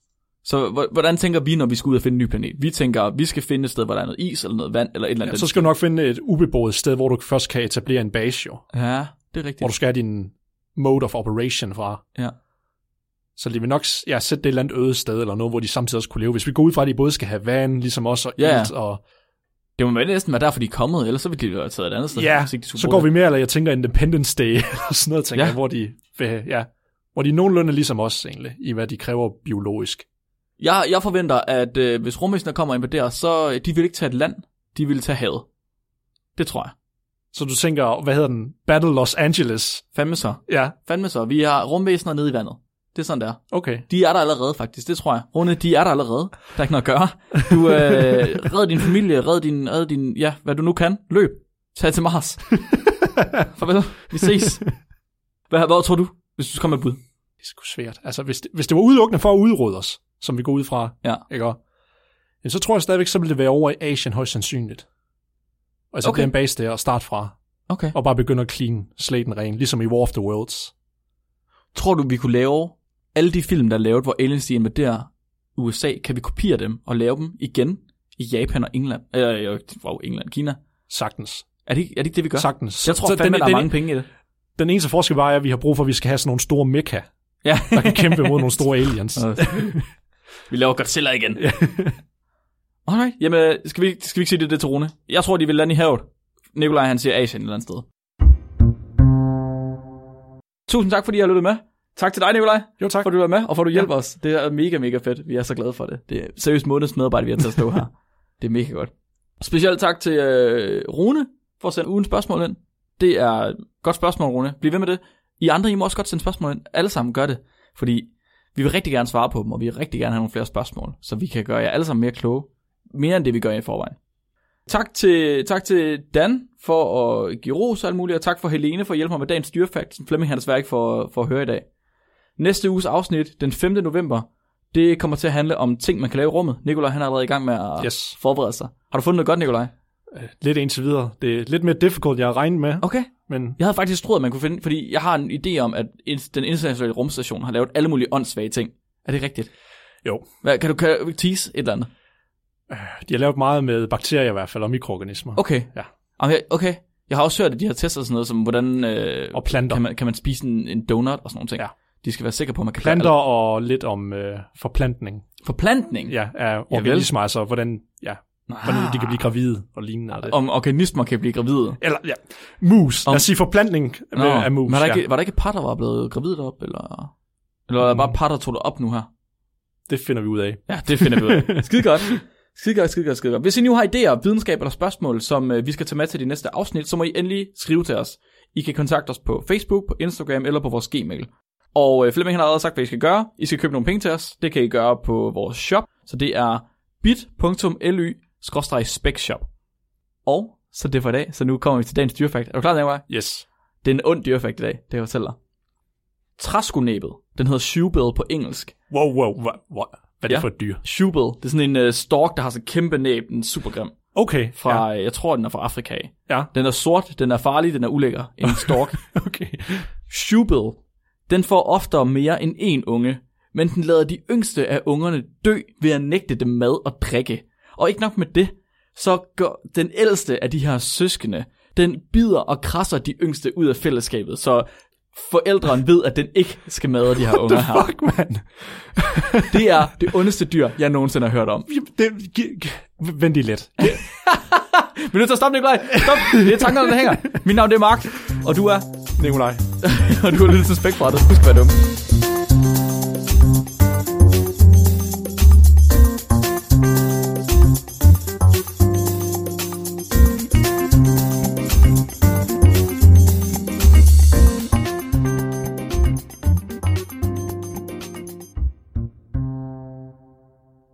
Så hvor- hvordan tænker vi, når vi skal ud og finde en ny planet? Vi tænker, vi skal finde et sted, hvor der er noget is, eller noget vand, eller et eller andet. Ja, så skal du nok finde et ubeboet sted, hvor du først kan etablere en base, jo. Ja, det er Hvor rigtigt. du skal have din mode of operation fra. Ja. Så de vil nok ja, sætte det et eller andet øde sted, eller noget, hvor de samtidig også kunne leve. Hvis vi går ud fra, at de både skal have vand, ligesom os, og Ja, ilt, og Det må være næsten være derfor, de er kommet, ellers så ville de jo have taget et andet sted. ja, ikke de så går vi mere, eller jeg tænker Independence Day, eller sådan noget, tænker Ja. ja. jeg, hvor de, vil, ja, hvor de er nogenlunde ligesom os, egentlig, i hvad de kræver biologisk. Jeg, jeg forventer, at øh, hvis rumvæsener kommer og invaderer, så øh, de vil ikke tage et land, de vil tage havet. Det tror jeg. Så du tænker, hvad hedder den? Battle Los Angeles. Fandme så. Ja, Fandme så. Vi har rumvæsener nede i vandet. Det er sådan der. okay. De er der allerede, faktisk. Det tror jeg. Rune, de er der allerede. Der er ikke noget at gøre. Du øh, red din familie, red din, red din, ja, hvad du nu kan. Løb. Tag til Mars. Farvel. Vi ses. Hvad, hvad tror du, hvis du kommer med et bud? Det er sgu svært. Altså, hvis det, hvis det var udelukkende for at udrydde os, som vi går ud fra, Ja. ikke? også? Ja, så tror jeg stadigvæk, så vil det være over i Asien højst sandsynligt. Og så Okay. okay. en base der og starte fra, Okay. og bare begynde at clean slaten ren, ligesom i War of the Worlds. Tror du, vi kunne lave alle de film, der er lavet, hvor aliens de invaderer USA, kan vi kopiere dem og lave dem igen i Japan og England? Øh, wow, England, Kina. Sagtens. Er det, er det ikke det, vi gør? Sagtens. Jeg tror Så fandme, den, der er den, mange penge i det. den eneste forskel bare er, at vi har brug for, at vi skal have sådan nogle store mecha, Ja. der kan kæmpe mod nogle store aliens. vi laver Godzilla igen. Alright, jamen, skal vi, skal vi ikke sige det, det til Rune? Jeg tror, de vil lande i havet. Nikolaj, han siger Asien et eller andet sted. Tusind tak, fordi I har lyttet med. Tak til dig, Nikolaj, Jo, tak. for at du er med, og for at du hjælper os. Det er mega, mega fedt. Vi er så glade for det. Det er seriøst måneds medarbejde, vi har til at stå her. Det er mega godt. Specielt tak til øh, Rune for at sende ugen spørgsmål ind. Det er et godt spørgsmål, Rune. Bliv ved med det. I andre, I må også godt sende spørgsmål ind. Alle sammen gør det. Fordi vi vil rigtig gerne svare på dem, og vi vil rigtig gerne have nogle flere spørgsmål, så vi kan gøre jer alle sammen mere kloge. Mere end det, vi gør i forvejen. Tak til, tak til Dan for at give ros og alt muligt, og tak for Helene for at hjælpe mig med dagens dyrefakt, som Flemming han desværre ikke får, får at høre i dag. Næste uges afsnit, den 5. november, det kommer til at handle om ting, man kan lave i rummet. Nikolaj han er allerede i gang med at Yes. forberede sig. Har du fundet noget godt, Nikolaj? Lidt indtil videre. Det er lidt mere difficult, jeg har regnet med, Okay. Men Jeg havde faktisk troet, at man kunne finde, fordi jeg har en idé om, at den internationale rumstation har lavet alle mulige åndssvage ting. Er det rigtigt? jo. Hvad, kan du kan tease et eller andet? De har lavet meget med bakterier i hvert fald, og mikroorganismer. Okay. Ja. Okay. Jeg har også hørt, at de har testet sådan noget som, hvordan øh, Og planter. kan, man, kan man spise en, en donut og sådan nogle ting. Ja. De skal være sikre på, at man kan Planter og lidt om øh, forplantning Forplantning? ja, af organismer, altså hvordan, ja, hvordan de kan blive gravide og lignende. Og det. Om organismer kan blive gravide. Eller, ja, mus. Om- Lad os sige forplantning Nå, af mus. Men var der, ja. ikke, var der ikke par, der var blevet gravid op? Eller, eller var der bare par, der tog det op nu her? Det finder vi ud af. Ja, det finder vi ud af. Skide godt. Skide godt, skide godt, skide godt. Hvis I nu har idéer, videnskab eller spørgsmål, som øh, vi skal tage med til de næste afsnit, så må I endelig skrive til os. I kan kontakte os på Facebook, på Instagram eller på vores Gmail. Og øh, Flemming har allerede sagt, hvad I skal gøre. I skal købe nogle penge til os. Det kan I gøre på vores shop. Så det er bit.ly-specshop. Og så det for i dag. Så nu kommer vi til dagens dyrefakt. Er du klar, Nicolaj? Yes. Det er en ond dyrefakt i dag, det kan jeg fortælle dig. Træskonæbet, den hedder shoebill på engelsk. Wow, wow, wow, wow. Hvad er det Ja. for et dyr? Shoebill, det er sådan en uh, stork, der har så en kæmpe næb, den er super grim. Okay. Fra, ja. jeg tror, den er fra Afrika af. Ja. Den er sort, den er farlig, den er ulækker. En stork. Okay. Shoebill, den får oftere mere end en unge, men den lader de yngste af ungerne dø ved at nægte dem mad og drikke. Og ikke nok med det, så går den ældste af de her søskende, den bider og krasser de yngste ud af fællesskabet, så forældrene ved, at den ikke skal madre de her unger her. Fuck, man. Det er det ondeste dyr, jeg nogensinde har hørt om. Det, vent lige lidt. Vi er nødt til at stoppe, Nikolaj. Stop. Det er tankerne, der hænger. Mit navn det er Mark, og du er... Nikolaj. og du har lyttet til Spækbrættet. Husk at være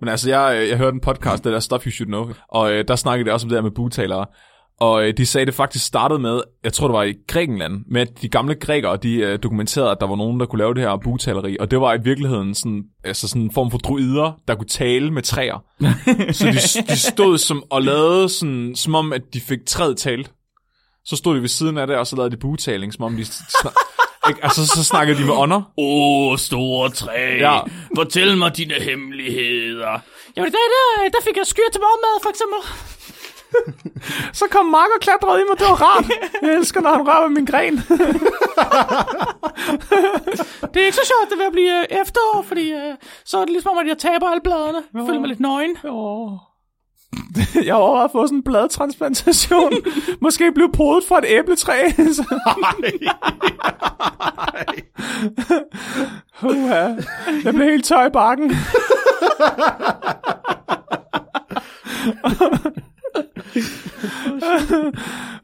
Men altså, jeg, øh, jeg hørte en podcast, der der Stuff You Should Know, og øh, der snakkede det også om det der med bugtalere. Og øh, de sagde, at det faktisk startede med, jeg tror det var i Grækenland, med at de gamle grækere, de øh, dokumenterede, at der var nogen, der kunne lave det her bugtaleri. Og det var i virkeligheden sådan, altså sådan en form for druider, der kunne tale med træer. så de, de stod som, og lavede sådan, som om, at de fik træet talt. Så stod de ved siden af det, og så lavede de bugtaling, som om de... Snak- ikke? Altså, så snakkede de med ånder. Åh, oh, store træ. Ja. Fortæl mig dine hemmeligheder. Jamen, der, der, der fik jeg skyr til morgenmad, for eksempel. Så kom Mark og klatrede i mig, det var rart. Jeg elsker, når han rører min gren. Det er ikke så sjovt, det vil at blive øh, efterår, fordi øh, så er det ligesom om, at jeg taber alle bladene. Jeg føler mig lidt nøgen. Oh. Jeg har at få sådan en bladtransplantation. Måske blive podet fra et æbletræ. Uha. Jeg blev helt tør i bakken.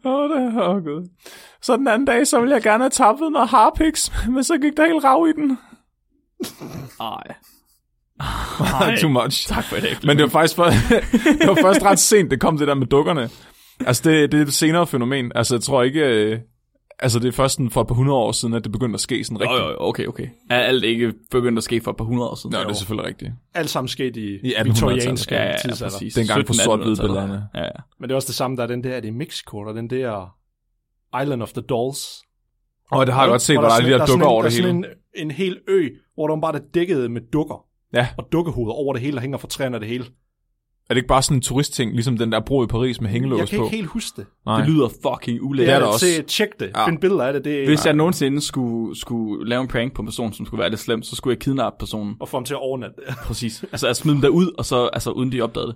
Åh, oh, det er oh, gud. Så den anden dag, så ville jeg gerne have tappet noget harpiks, men så gik der helt rav i den. Ej. Too much. Tak for det. Men det var faktisk først, det var først ret sent, det kom det der med dukkerne. Altså, det, det er et senere fænomen. Altså, jeg tror ikke... Øh, altså, det er først sådan for et par hundrede år siden, at det begyndte at ske sådan rigtigt. jo, jo, okay, okay. Er alt ikke begyndt at ske for et par hundrede år siden? Nå, det er selvfølgelig rigtigt. Alt sammen sket i, I 1800-tallet. viktorianske Ja, ja, tidsalder. Dengang på 1700-tallet. sort-hvid-billederne. Ja, ja. Men det er også det samme, der er den der, er det Mexico, der er den der Island of the Dolls. Og det har jeg godt set, hvor der er de der dukker en- over der det er hele. sådan en, en hel ø, hvor der bare er dækket med dukker. Ja. Og dukkehoveder over det hele, der hænger fra træerne af det hele. Er det ikke bare sådan en turistting, ligesom den der bro i Paris med Jeg hængelås kan på? ikke helt huske det. Nej. Det lyder fucking Det ulækkert. er er, der det også. Se, tjek det. Ja. Find billeder af det. det Hvis jeg nogensinde skulle, skulle lave en prank på en person, som skulle være lidt slem, så skulle jeg kidnappe personen. Og få dem til at overnatte det. Præcis. Altså at smide dem derud, og så altså, uden de opdagede det.